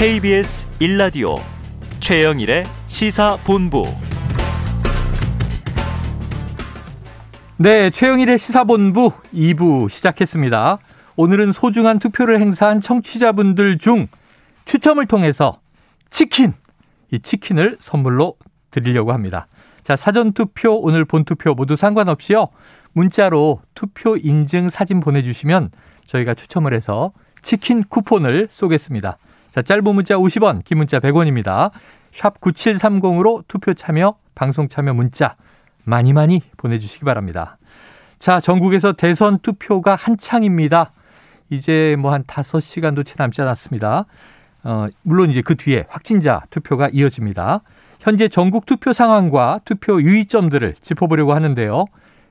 KBS 1라디오 최영일의 시사본부 네, 최영일의 시사본부 2부 시작했습니다. 오늘은 소중한 투표를 행사한 청취자분들 중 추첨을 통해서 치킨, 이 치킨을 선물로 드리려고 합니다. 자, 사전투표, 오늘 본투표 모두 상관없이요. 문자로 투표 인증 사진 보내주시면 저희가 추첨을 해서 치킨 쿠폰을 쏘겠습니다. 자, 짧은 문자 50원, 긴 문자 100원입니다. 샵 9730으로 투표 참여, 방송 참여 문자 많이 많이 보내주시기 바랍니다. 자, 전국에서 대선 투표가 한창입니다. 이제 뭐 한 5시간도 채 남지 않았습니다. 어, 물론 이제 그 뒤에 확진자 투표가 이어집니다. 현재 전국 투표 상황과 투표 유의점들을 짚어보려고 하는데요.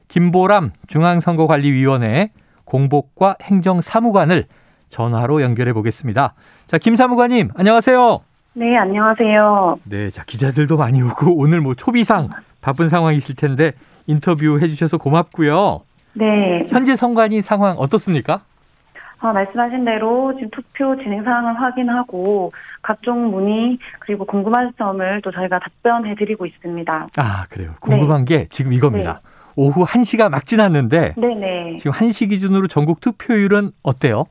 김보람 중앙선거관리위원회 공복과 행정사무관을 전화로 연결해 보겠습니다. 자, 김 사무관님, 안녕하세요. 네, 안녕하세요. 네, 자, 기자들도 많이 오고 오늘 뭐 초비상 바쁜 상황이실 텐데 인터뷰 해주셔서 고맙고요. 네. 현재 선관위 상황 어떻습니까? 아, 말씀하신 대로 지금 투표 진행 상황을 확인하고 각종 문의 그리고 궁금한 점을 또 저희가 답변해 드리고 있습니다. 아, 그래요. 궁금한 게 지금 이겁니다. 오후 1시가 막 지났는데 네네. 지금 1시 기준으로 전국 투표율은 어때요?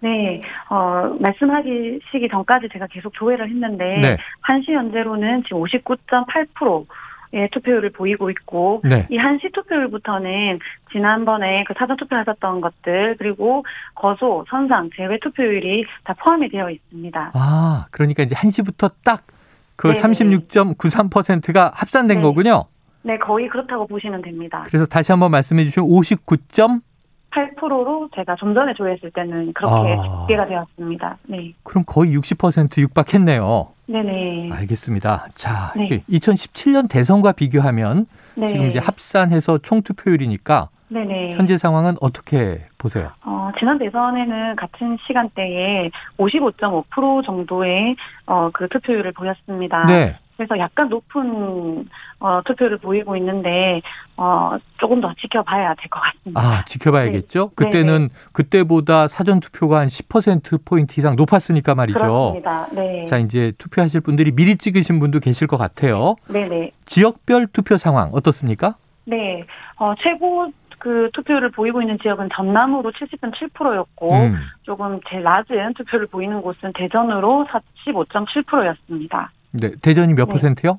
네, 어, 말씀하시기 전까지 제가 계속 조회를 했는데 네. 1시 현재로는 지금 59.8%. 의 투표율을 보이고 있고 네. 이 한시 투표율부터는 지난번에 그 사전 투표하셨던 것들 그리고 거소, 선상, 제외 투표율이 다 포함이 되어 있습니다. 아, 그러니까 이제 1시부터 딱그 네네. 36.93%가 합산된 네. 거군요. 네, 거의 그렇다고 보시면 됩니다. 그래서 다시 한번 말씀해 주시면 59점? 8%로 제가 좀 전에 조회했을 때는 그렇게 아. 집계가 되었습니다. 네. 그럼 거의 60% 육박했네요. 네네. 알겠습니다. 자, 네. 이게 2017년 대선과 비교하면 네. 지금 이제 합산해서 총 투표율이니까 네네. 현재 상황은 어떻게 보세요? 어, 지난 대선에는 같은 시간대에 55.5% 정도의 어, 그 투표율을 보였습니다. 네. 그래서 약간 높은 어, 투표를 보이고 있는데 어, 조금 더 지켜봐야 될 것 같습니다. 아, 지켜봐야겠죠? 네. 그때는 그때보다 사전 투표가 한 10% 포인트 이상 높았으니까 말이죠. 그렇습니다. 네. 자, 이제 투표하실 분들이 미리 찍으신 분도 계실 것 같아요. 네네. 지역별 투표 상황 어떻습니까? 네. 어, 최고 그 투표율을 보이고 있는 지역은 전남으로 70.7%였고 음. 조금 제일 낮은 투표를 보이는 곳은 대전으로 45.7%였습니다. 네, 대전이 몇 네. 퍼센트요?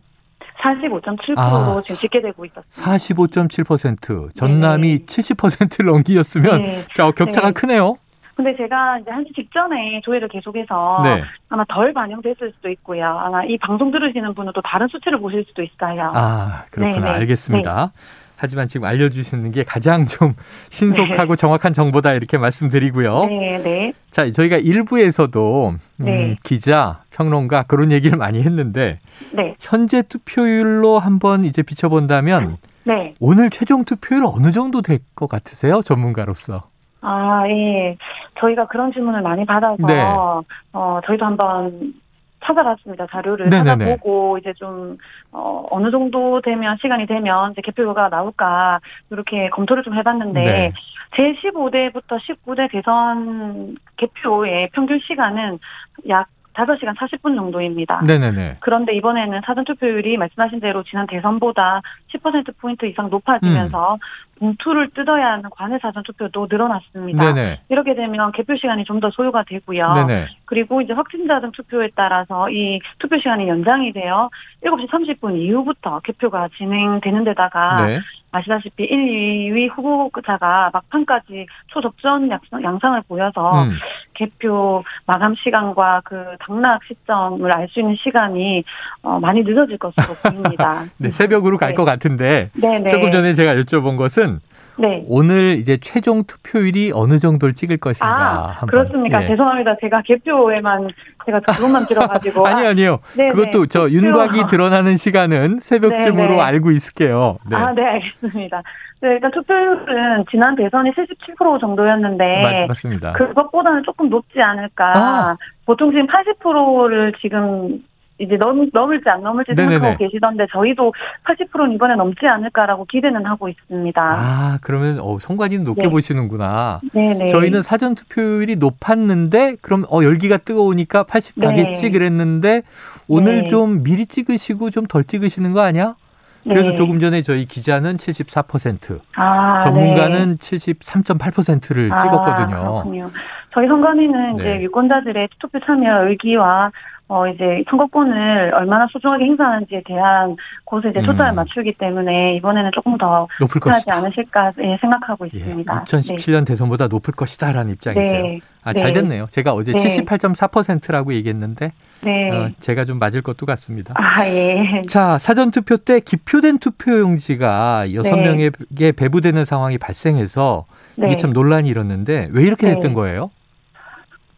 45.7%로 아, 지금 집계되고 있었습니다. 45.7%. 전남이 70%를 넘기셨으면 네. 자, 격차가 네. 크네요. 근데 제가 이제 한시 직전에 조회를 계속해서 네. 아마 덜 반영됐을 수도 있고요. 아마 이 방송 들으시는 분은 또 다른 수치를 보실 수도 있어요. 아, 그렇구나. 네, 네. 알겠습니다. 하지만 지금 알려주시는 게 가장 좀 신속하고 정확한 정보다 이렇게 말씀드리고요. 네, 네. 자, 저희가 일부에서도 음, 네. 기자, 평론가 그런 얘기를 많이 했는데 네. 현재 투표율로 한번 이제 비춰본다면 네. 오늘 최종 투표율 어느 정도 될 것 같으세요? 전문가로서. 아, 예. 저희가 그런 질문을 많이 받아서 네. 어, 저희도 한번 찾아봤습니다. 자료를 네네네. 찾아보고 이제 좀 어, 어느 정도 되면 시간이 되면 이제 개표가 나올까 이렇게 검토를 좀 해봤는데 네. 제 15대부터 19대 대선 개표의 평균 시간은 약 5시간 40분 정도입니다. 네네네. 그런데 이번에는 사전투표율이 말씀하신 대로 지난 대선보다 10%포인트 이상 높아지면서 봉투를 뜯어야 하는 관외 사전 투표도 늘어났습니다. 네네. 이렇게 되면 개표 시간이 좀 더 소요가 되고요. 네네. 그리고 이제 확진자 등 투표에 따라서 이 투표 시간이 연장이 되어 7시 30분 이후부터 개표가 진행되는 데다가 네. 아시다시피 1, 2위 후보자가 막판까지 초접전 양상- 양상을 보여서 음. 개표 마감 시간과 그 당락 시점을 알 수 있는 시간이 어, 많이 늦어질 것으로 보입니다. 네, 새벽으로 갈것 같은데 네, 네. 조금 전에 제가 여쭤본 것은 네. 오늘 이제 최종 투표율이 어느 정도를 찍을 것인가 아. 그렇습니까? 예. 죄송합니다. 제가 개표에만 제가 그것만 들어가지고 아니요, 아니요. 네, 그것도 네. 저 윤곽이 드러나는 시간은 새벽쯤으로 네, 네. 알고 있을게요. 네. 아, 네, 알겠습니다. 네, 일단 투표율은 지난 대선이 77% 정도였는데 맞, 맞습니다. 그것보다는 조금 높지 않을까. 아. 보통 지금 80%를 지금 이제 넘, 넘을지 안 넘을지 네네네. 생각하고 계시던데 저희도 80%는 이번에 넘지 않을까라고 기대는 하고 있습니다. 아, 그러면 어, 선관위는 높게 네. 보시는구나. 네네. 저희는 사전 투표율이 높았는데 그럼 어 열기가 뜨거우니까 80 네. 가겠지 그랬는데 오늘 네. 좀 미리 찍으시고 좀 덜 찍으시는 거 아니야? 그래서 네. 조금 전에 저희 기자는 74%, 아, 네. 전문가는 73.8%를 아, 찍었거든요. 그렇군요. 저희 선관위는 네. 이제 유권자들의 투표 참여 의기와 어 이제 선거권을 얼마나 소중하게 행사하는지에 대한 곳에 이제 초점을 음. 맞추기 때문에 이번에는 조금 더 높을 하지 것이다. 않으실까 예, 생각하고 예, 있습니다. 2017년 대선보다 높을 것이다라는 입장이세요. 네. 아, 잘 네. 됐네요. 제가 어제 네. 78.4%라고 얘기했는데 네. 어, 제가 좀 맞을 것도 같습니다. 아 예. 자, 사전 투표 때 기표된 투표용지가 여섯 네. 명에게 배부되는 상황이 발생해서 네. 이게 참 논란이 일었는데 왜 이렇게 네. 됐던 거예요?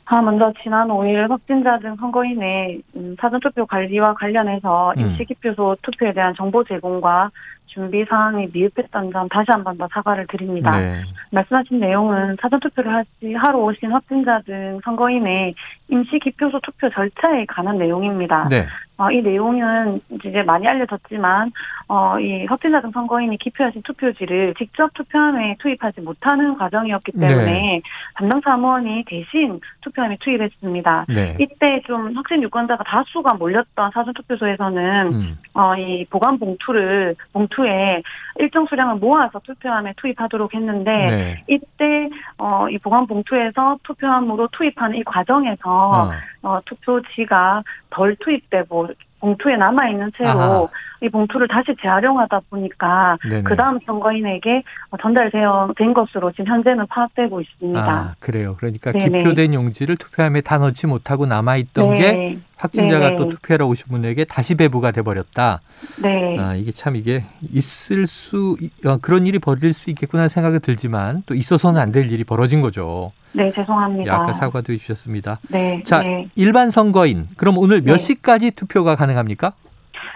아, 먼저 지난 5일 확진자 등 선거인의 음, 사전투표 관리와 관련해서 음. 임시기표소 투표에 대한 정보 제공과 준비 사항이 미흡했던 점 다시 한 번 더 사과를 드립니다. 네. 말씀하신 내용은 사전투표를 하시, 하러 오신 확진자 등 선거인의 임시기표소 투표 절차에 관한 내용입니다. 네. 어, 이 내용은 이제 많이 알려졌지만 어, 이 확진자 등 선거인이 기표하신 투표지를 직접 투표함에 투입하지 못하는 과정이었기 때문에 네. 담당 사무원이 대신 투표함에 투입했습니다. 네. 이때 좀 확진 유권자가 다수가 몰렸던 사전투표소에서는 음. 어, 이 보관 봉투를 봉투 에 일정 수량을 모아서 투표함에 투입하도록 했는데 네. 이때 어, 이 보관 봉투에서 투표함으로 투입하는 이 과정에서 어. 어, 투표지가 덜 투입되고 봉투에 남아 있는 채로 아하. 이 봉투를 다시 재활용하다 보니까. 그 다음 선거인에게 어, 전달된 것으로 지금 현재는 파악되고 있습니다. 아, 그래요. 그러니까 네네. 기표된 용지를 투표함에 다 넣지 못하고 남아 있던 게 네, 확진자가 네네. 또 투표하러 오신 분에게 다시 배부가 돼 버렸다. 네, 아, 이게 참 이게 있을 수 어, 그런 일이 벌어질 수 있겠구나 생각이 들지만 또 있어서는 안 될 일이 벌어진 거죠. 네, 죄송합니다. 예, 아까 사과도 해 주셨습니다. 네, 자, 네. 일반 선거인 그럼 오늘 몇 네. 시까지 투표가 가능합니까?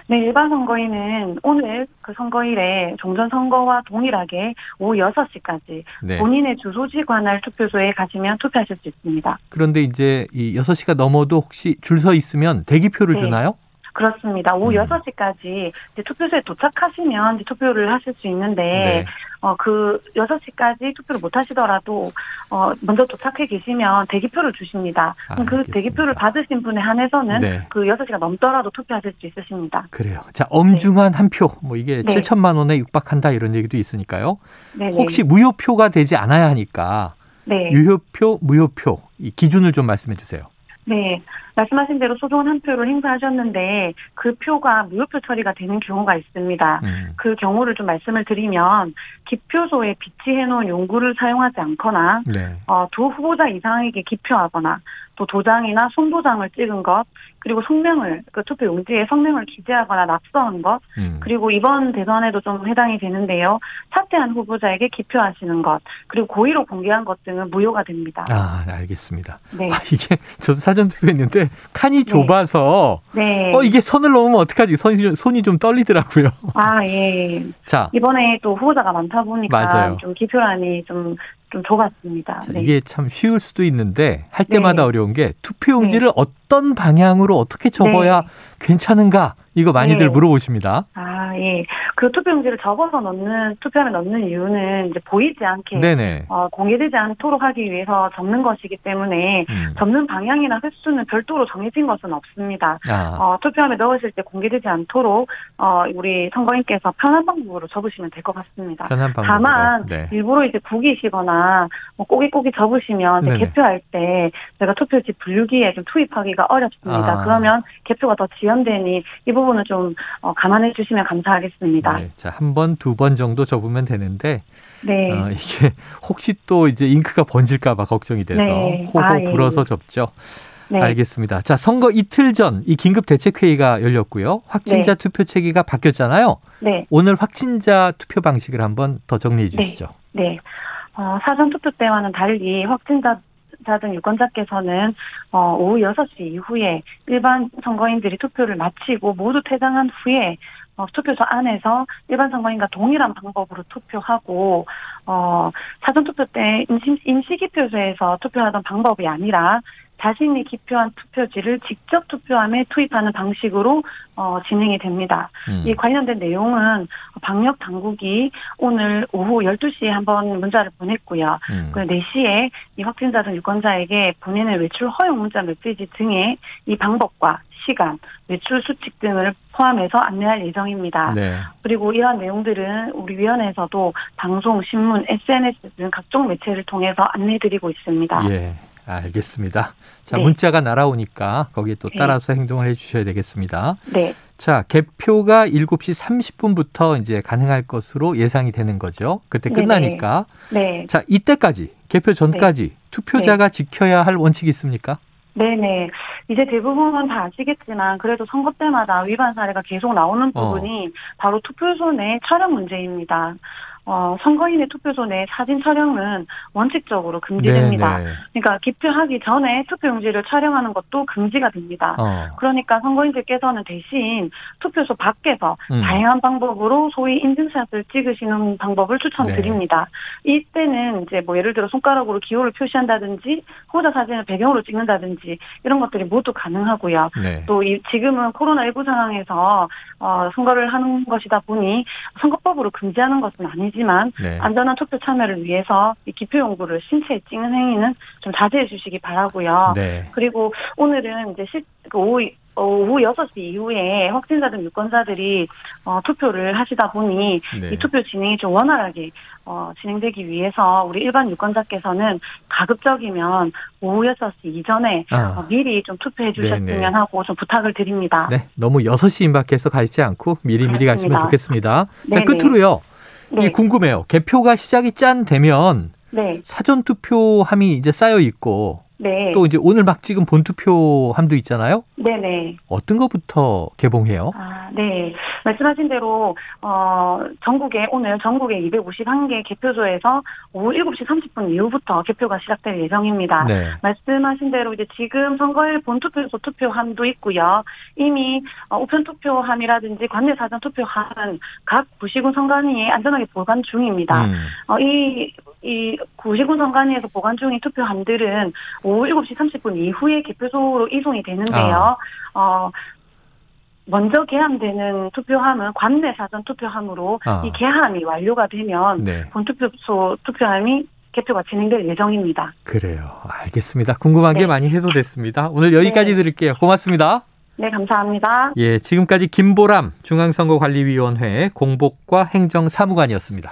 네, 일반 선거인은 오늘 그 선거일에 종전 선거와 동일하게 오후 6시까지 네. 본인의 주소지 관할 투표소에 가시면 투표하실 수 있습니다. 그런데 이제 이 6시가 넘어도 혹시 줄 서 있으면 대기표를 네. 주나요? 그렇습니다. 오후 음. 6시까지 이제 투표소에 도착하시면 이제 투표를 하실 수 있는데, 네. 어, 그 6시까지 투표를 못 하시더라도, 어, 먼저 도착해 계시면 대기표를 주십니다. 그럼 그. 대기표를 받으신 분에 한해서는 네. 그 6시가 넘더라도 투표하실 수 있으십니다. 그래요. 자, 엄중한 한 표. 뭐 이게 네. 7천만 원에 육박한다 이런 얘기도 있으니까요. 네네. 혹시 무효표가 되지 않아야 하니까 네. 유효표, 무효표 이 기준을 좀 말씀해 주세요. 네. 말씀하신 대로 소중한 한 표를 행사하셨는데 그 표가 무효표 처리가 되는 경우가 있습니다. 음. 그 경우를 좀 말씀을 드리면 기표소에 비치해 놓은 용구를 사용하지 않거나 네. 어, 두 후보자 이상에게 기표하거나 또 도장이나 손도장을 찍은 것 그리고 성명을 그 투표 용지에 성명을 기재하거나 납서한 것 음. 그리고 이번 대선에도 좀 해당이 되는데요 사퇴한 후보자에게 기표하시는 것 그리고 고의로 공개한 것 등은 무효가 됩니다. 아, 네, 알겠습니다. 네, 아, 이게 저도 사전 투표했는데 칸이 좁아서 네. 어 이게 손을 넘으면 어떡하지? 손이, 손이 좀 떨리더라고요. 아 예. 자, 이번에 또 후보자가 많다 보니까 맞아요. 좀 기표란이 좀좀 좁았습니다. 자, 네. 이게 참 쉬울 수도 있는데 할 때마다 네. 어려운 게 투표용지를 어떤 방향으로 어떻게 접어야 네. 괜찮은가 이거 많이들 네. 물어보십니다. 아, 예. 그 투표용지를 접어서 넣는, 투표함에 넣는 이유는 이제 보이지 않게, 네네. 어, 공개되지 않도록 하기 위해서 접는 것이기 때문에 음. 접는 방향이나 횟수는 별도로 정해진 것은 없습니다. 아, 어, 투표함에 넣으실 때 공개되지 않도록, 어, 우리 선거인께서 편한 방법으로 접으시면 될 것 같습니다. 편한 방법으로. 다만, 네. 일부러 이제 구기시거나, 뭐 꼬깃꼬깃 접으시면. 개표할 때 제가 투표지 분류기에 좀 투입하기가 어렵습니다. 아. 그러면 개표가 더 지연되니 이 부분은 좀 어, 감안해 주시면 감사 하겠습니다. 네. 자, 한 번, 두 번 정도 접으면 되는데, 네. 어, 이게 혹시 또 이제 잉크가 번질까 봐 걱정이 돼서 네. 호호 아, 예. 불어서 접죠. 네. 알겠습니다. 자, 선거 이틀 전 이 긴급 대책회의가 열렸고요. 확진자 투표 체계가 바뀌었잖아요. 네. 오늘 확진자 투표 방식을 한번 더 정리해 주시죠. 네. 어, 사전 투표 때와는 달리 확진자 등 유권자께서는 어, 오후 6시 이후에 일반 선거인들이 투표를 마치고 모두 퇴장한 후에 어, 투표소 안에서 일반 선거인과 동일한 방법으로 투표하고 어, 사전 투표 때 임시, 임시기표소에서 투표하던 방법이 아니라 자신이 기표한 투표지를 직접 투표함에 투입하는 방식으로 어, 진행이 됩니다. 음. 이 관련된 내용은 방역 당국이 오늘 오후 12시에 한번 문자를 보냈고요. 음. 그 4시에 이 확진자 등 유권자에게 보내는 외출 허용 문자 메시지 등의 이 방법과 시간, 외출 수칙 등을 포함해서 안내할 예정입니다. 네. 그리고 이러한 내용들은 우리 위원회에서도 방송, 신문, SNS 등 각종 매체를 통해서 안내드리고 있습니다. 예. 알겠습니다. 자, 네. 문자가 날아오니까 거기에 또 네. 따라서 행동을 해 주셔야 되겠습니다. 네, 자, 개표가 7시 30분부터 이제 가능할 것으로 예상이 되는 거죠. 그때 네네. 끝나니까. 네, 자, 이때까지 개표 전까지 투표자가 지켜야 할 원칙이 있습니까? 네네. 이제 대부분은 다 아시겠지만 그래도 선거 때마다 위반 사례가 계속 나오는 어. 부분이 바로 투표소 내 촬영 문제입니다. 어, 선거인의 투표소 내 사진 촬영은 원칙적으로 금지됩니다. 네, 네. 그러니까 기표하기 전에 투표용지를 촬영하는 것도 금지가 됩니다. 어. 그러니까 선거인들께서는 대신 투표소 밖에서 음. 다양한 방법으로 소위 인증샷을 찍으시는 방법을 추천드립니다. 네. 이때는 이제 뭐 예를 들어 손가락으로 기호를 표시한다든지 호자 사진을 배경으로 찍는다든지 이런 것들이 모두 가능하고요. 네. 또 이 지금은 코로나19 상황에서 어 선거를 하는 것이다 보니 선거법으로 금지하는 것은 아니지 만 네. 안전한 투표 참여를 위해서 이 기표 용구를 신체에 찍는 행위는 좀 자제해 주시기 바라고요. 네. 그리고 오늘은 이제 시, 그 오후, 어, 오후 6시 이후에 확진자 등 유권자들이 어, 투표를 하시다 보니 네. 이 투표 진행이 좀 원활하게 어, 진행되기 위해서 우리 일반 유권자께서는 가급적이면 오후 6시 이전에 어, 아. 미리 좀 투표해 주셨으면 네네. 하고 좀 부탁을 드립니다. 네. 너무 6시 임박해서 가시지 않고 미리 미리 가시면 그렇습니다. 좋겠습니다. 자, 네네. 끝으로요. 네. 이 궁금해요. 개표가 시작이 짠 되면 네. 사전 투표함이 이제 쌓여 있고 네. 또 이제 오늘 막 찍은 본 투표함도 있잖아요. 네네. 어떤 것부터 개봉해요? 아, 네. 말씀하신 대로, 어, 전국에, 오늘 전국에 251개 개표소에서 오후 7시 30분 이후부터 개표가 시작될 예정입니다. 네. 말씀하신 대로 이제 지금 선거일 본투표소 투표함도 있고요. 이미 어, 우편 투표함이라든지 관내 사전 투표함은 각 구시군 선관위에 안전하게 보관 중입니다. 음. 어, 이, 이 구시군 선관위에서 보관 중인 투표함들은 오후 7시 30분 이후에 개표소로 이송이 되는데요. 어, 먼저 개함되는 투표함은 관내 사전 투표함으로 아. 이 개함이 완료가 되면 네. 본투표소 투표함이 개표가 진행될 예정입니다. 그래요. 알겠습니다. 궁금한 게 네. 많이 해소됐습니다. 오늘 여기까지 네. 드릴게요. 고맙습니다. 네, 감사합니다. 예, 지금까지 김보람 중앙선거관리위원회 공복과 행정사무관이었습니다.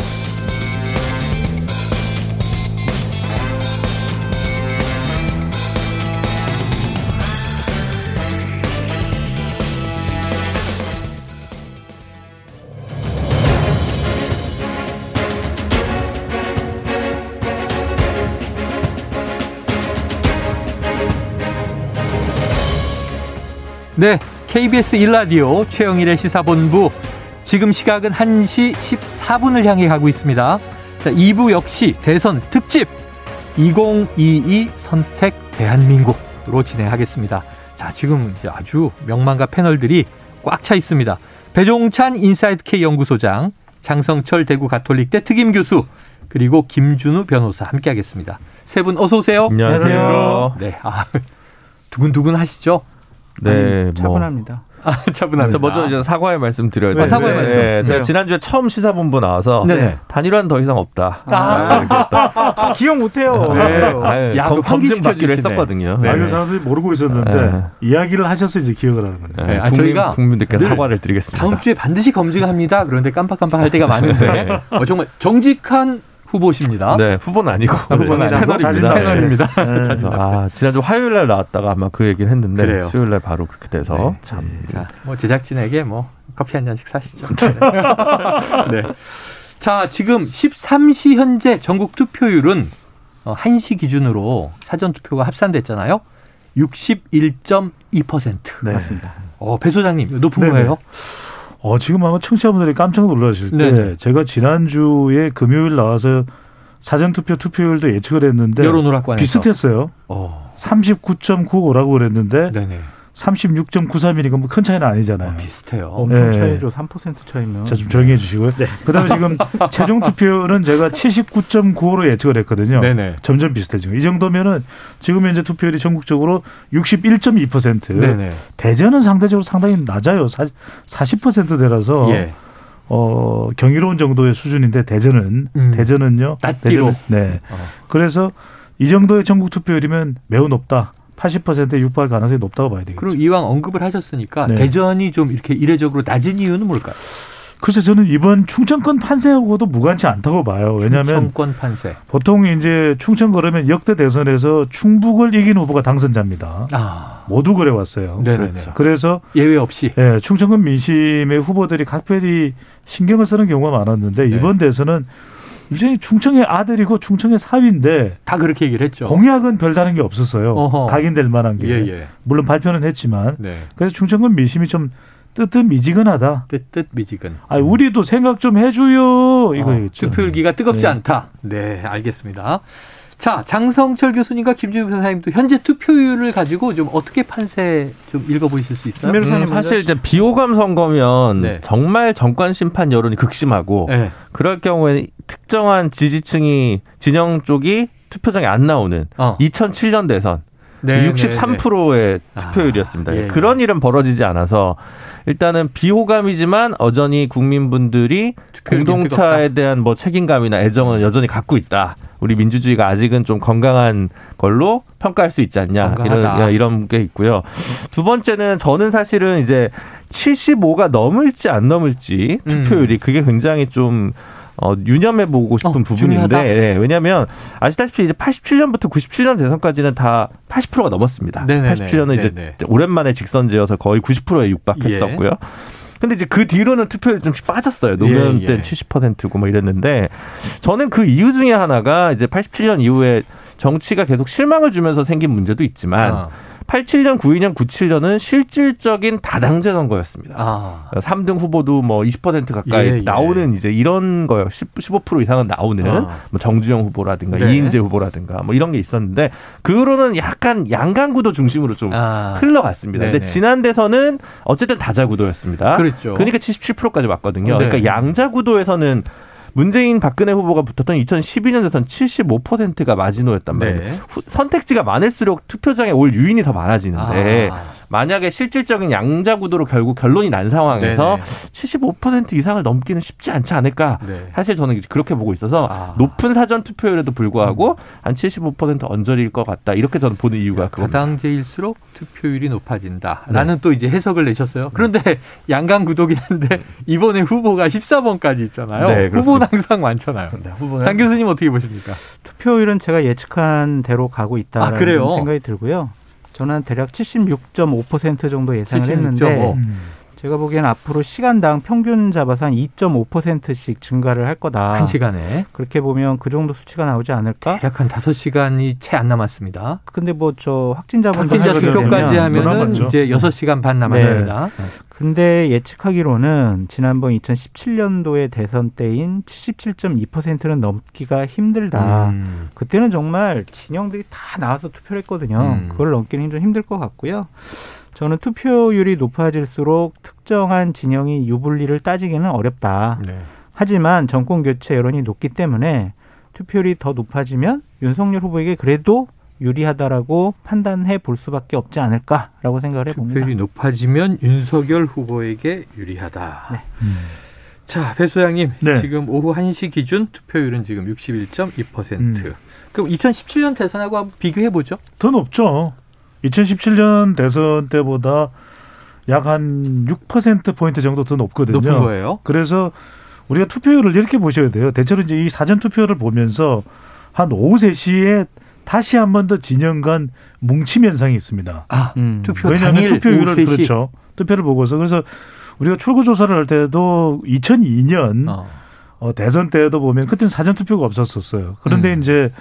네, KBS 1라디오 최영일의 시사본부. 지금 시각은 1시 14분을 향해 가고 있습니다. 자, 2부 역시 대선 특집 2022 선택 대한민국으로 진행하겠습니다. 자, 지금 이제 아주 명망가 패널들이 꽉 차 있습니다. 배종찬 인사이트 K 연구소장, 장성철 대구 가톨릭대 특임 교수, 그리고 김준우 변호사 함께 하겠습니다. 세 분 어서 오세요. 안녕하세요. 네. 아, 두근두근 하시죠? 네, 뭐. 차분합니다. 아, 차분합니다. 저 먼저 이제 사과의 말씀 드려야 네, 되는데 사과의 말씀. 네, 제가? 지난주에 처음 시사본부 나와서 네네. 단일화는 더 이상 없다. 아. 기억 못해요. 네. 야, 검- 그 검증 받기로. 했었거든요. 네. 아, 이 사람들이 모르고 있었는데 네. 이야기를 하셔서 이제 기억을 하는 거예요. 네, 아, 국민, 저희가 국민들께 늘 사과를 드리겠습니다. 다음 주에 반드시 검증합니다. 그런데 깜빡깜빡 할 때가 많은데 어, 정말 정직한 후보십니다. 네, 후보는 아니고 후보는 아니고 패널입니다. 패널입니다. 네. 그래서 아, 지난주 화요일 날 나왔다가 아마 그 얘기를 했는데 그래요. 수요일 날 바로 그렇게 돼서 네. 참 자, 뭐 제작진에게 뭐 커피 한 잔씩 사시죠. 네. 자, 지금 13시 현재 전국 투표율은 어, 1시 기준으로 사전 투표가 합산됐잖아요. 61.2%. 네. 어, 배 소장님, 높은 네네. 거예요? 어, 지금 아마 청취자분들이 깜짝 놀라실 때 네네. 제가 지난주에 금요일 나와서 사전 투표 투표율도 예측을 했는데 여론오락관에서 비슷했어요. 어. 39.95라고 그랬는데 네네. 36.93이니까 뭐 큰 차이는 아니잖아요. 어, 비슷해요. 네. 엄청 차이죠. 3% 차이면. 자, 좀 조용히 해주시고요. 그다음에 지금 최종 투표는 제가 79.95로 예측을 했거든요. 네네. 점점 비슷해지고 이 정도면은 지금 현재 투표율이 전국적으로 61.2%. 네네. 대전은 상대적으로 상당히 낮아요. 40%대라서 예. 어, 경이로운 정도의 수준인데 대전은 음. 대전은요. 낮기로. 대전은- 네. 어. 그래서 이 정도의 전국 투표율이면 매우 높다. 80%에 육박할 가능성이 높다고 봐야 되겠죠. 그럼 이왕 언급을 하셨으니까 네. 대전이 좀 이렇게 이례적으로 낮은 이유는 뭘까요? 글쎄 저는 이번 충청권 판세하고도 무관치 않다고 봐요. 왜냐하면 정권 판세. 보통 이제 충청 그러면 역대 대선에서 충북을 이긴 후보가 당선자입니다. 아. 모두 그래 왔어요. 네네네. 그렇죠. 그래서 예외 없이. 예, 충청권 민심의 후보들이 각별히 신경을 쓰는 경우가 많았는데 네. 이번 대선은 일종의 충청의 아들이고 충청의 사위인데 다 그렇게 얘기를 했죠. 공약은 별다른 게 없었어요. 어허. 각인될 만한 게. 예, 예. 물론 발표는 했지만 네. 그래서 충청권 민심이 좀 뜨뜻 미지근하다. 뜻뜻 미지근. 아, 우리도 생각 좀 해줘요. 이거겠죠. 어, 투표율기가 뜨겁지 네. 않다. 네, 알겠습니다. 자, 장성철 교수님과 김준우 변호사님도 현재 투표율을 가지고 좀 어떻게 판세 좀 읽어보실 수 있어요? 음, 사실 이제 비호감 선거면 네. 정말 정권 심판 여론이 극심하고 네. 그럴 경우에 특정한 지지층이 진영 쪽이 투표장에 안 나오는 어. 2007년 대선 네, 63%의 아, 투표율이었습니다. 예, 예. 그런 일은 벌어지지 않아서 일단은 비호감이지만 여전히 국민분들이 공동차에 대한 뭐 책임감이나 애정은 여전히 갖고 있다. 우리 민주주의가 아직은 좀 건강한 걸로 평가할 수 있지 않냐 건강하다. 이런 이런 게 있고요. 두 번째는 저는 사실은 이제 75가 넘을지 안 넘을지 음. 투표율이 그게 굉장히 좀 어, 유념해 보고 싶은 어, 부분인데. 예, 왜냐하면 아시다시피 이제 87년부터 97년 대선까지는 다 80%가 넘었습니다. 네네네. 87년은 이제 네네. 오랜만에 직선제여서 거의 90%에 육박했었고요. 근데 이제 그 뒤로는 투표율이 좀 빠졌어요. 노무현 예, 때 예. 70%고 뭐 이랬는데 저는 그 이유 중에 하나가 이제 87년 이후에 정치가 계속 실망을 주면서 생긴 문제도 있지만 아, 87년, 92년, 97년은 실질적인 다당제 선거였습니다. 아. 3등 후보도 뭐 20% 가까이 예, 예. 나오는 이제 이런 거요. 10, 15% 이상은 나오는 아. 뭐 정주영 후보라든가 네. 이인재 후보라든가 뭐 이런 게 있었는데 그 후로는 약간 양강구도 중심으로 좀 아. 흘러갔습니다. 근데 네네. 지난 대선은 어쨌든 다자구도였습니다. 그랬죠. 그러니까 77%까지 왔거든요. 네. 그러니까 양자구도에서는 문재인 박근혜 후보가 붙었던 2012년 대선 75%가 마지노였단 말이에요. 네. 후- 선택지가 많을수록 투표장에 올 유인이 더 많아지는데 아. 만약에 실질적인 양자 구도로 결국 결론이 난 상황에서 네네. 75% 이상을 넘기는 쉽지 않지 않을까. 네. 사실 저는 그렇게 보고 있어서 아. 높은 사전 투표율에도 불구하고 한75% 언저리일 것 같다. 이렇게 저는 보는 이유가 그겁니다. 다당제일수록 투표율이 높아진다라는 또 이제 해석을 내셨어요. 그런데 양강 구도긴 한데 이번에 후보가 14번까지 있잖아요. 네, 후보는. 항상 많잖아요. 네, 후보는 장 교수님 어떻게 보십니까? 투표율은 제가 예측한 대로 가고 아, 있다는 그래요? 생각이 들고요. 저는 대략 76.5% 정도 예상을 76.5. 했는데 음. 제가 보기엔 앞으로 시간당 평균 잡아서 한 2.5%씩 증가를 할 거다. 한 시간에 그렇게 보면 그 정도 수치가 나오지 않을까? 대략 한 5시간이 채 안 남았습니다. 근데 뭐 저 확진자분들 확진자 투표까지 하면은. 이제 6시간 반 남았습니다. 근데 예측하기로는 지난번 2017년도의 대선 때인 77.2%는 넘기가 힘들다. 음. 그때는 정말 진영들이 다 나와서 투표를 했거든요. 음. 그걸 넘기는 좀 힘들 것 같고요. 저는 투표율이 높아질수록 특정한 진영이 유불리를 따지기는 어렵다. 네. 하지만 정권 교체 여론이 높기 때문에 투표율이 더 높아지면 윤석열 후보에게 그래도 유리하다라고 판단해 볼 수밖에 없지 않을까라고 생각을 해봅니다. 투표율이 높아지면 윤석열 후보에게 유리하다. 네. 자, 배 소장님. 네. 지금 오후 1시 기준 투표율은 지금 61.2%. 음. 그럼 2017년 대선하고 한번 비교해 보죠. 더 높죠. 2017년 대선 때보다 약 한 6%포인트 정도 더 높거든요. 높은 거예요. 그래서 우리가 투표율을 이렇게 보셔야 돼요. 대체로 이제 이 사전 투표를 보면서 한 오후 3시에 다시 한 번 더 진영 간 뭉침 현상이 있습니다. 아, 음. 투표 왜냐하면 당일 투표율을 오후 3시. 그렇죠. 투표를 보고서 그래서 우리가 출구 조사를 할 때도 2002년 어. 어, 대선 때도 보면 그때는 사전 투표가 없었었어요. 그런데 음. 이제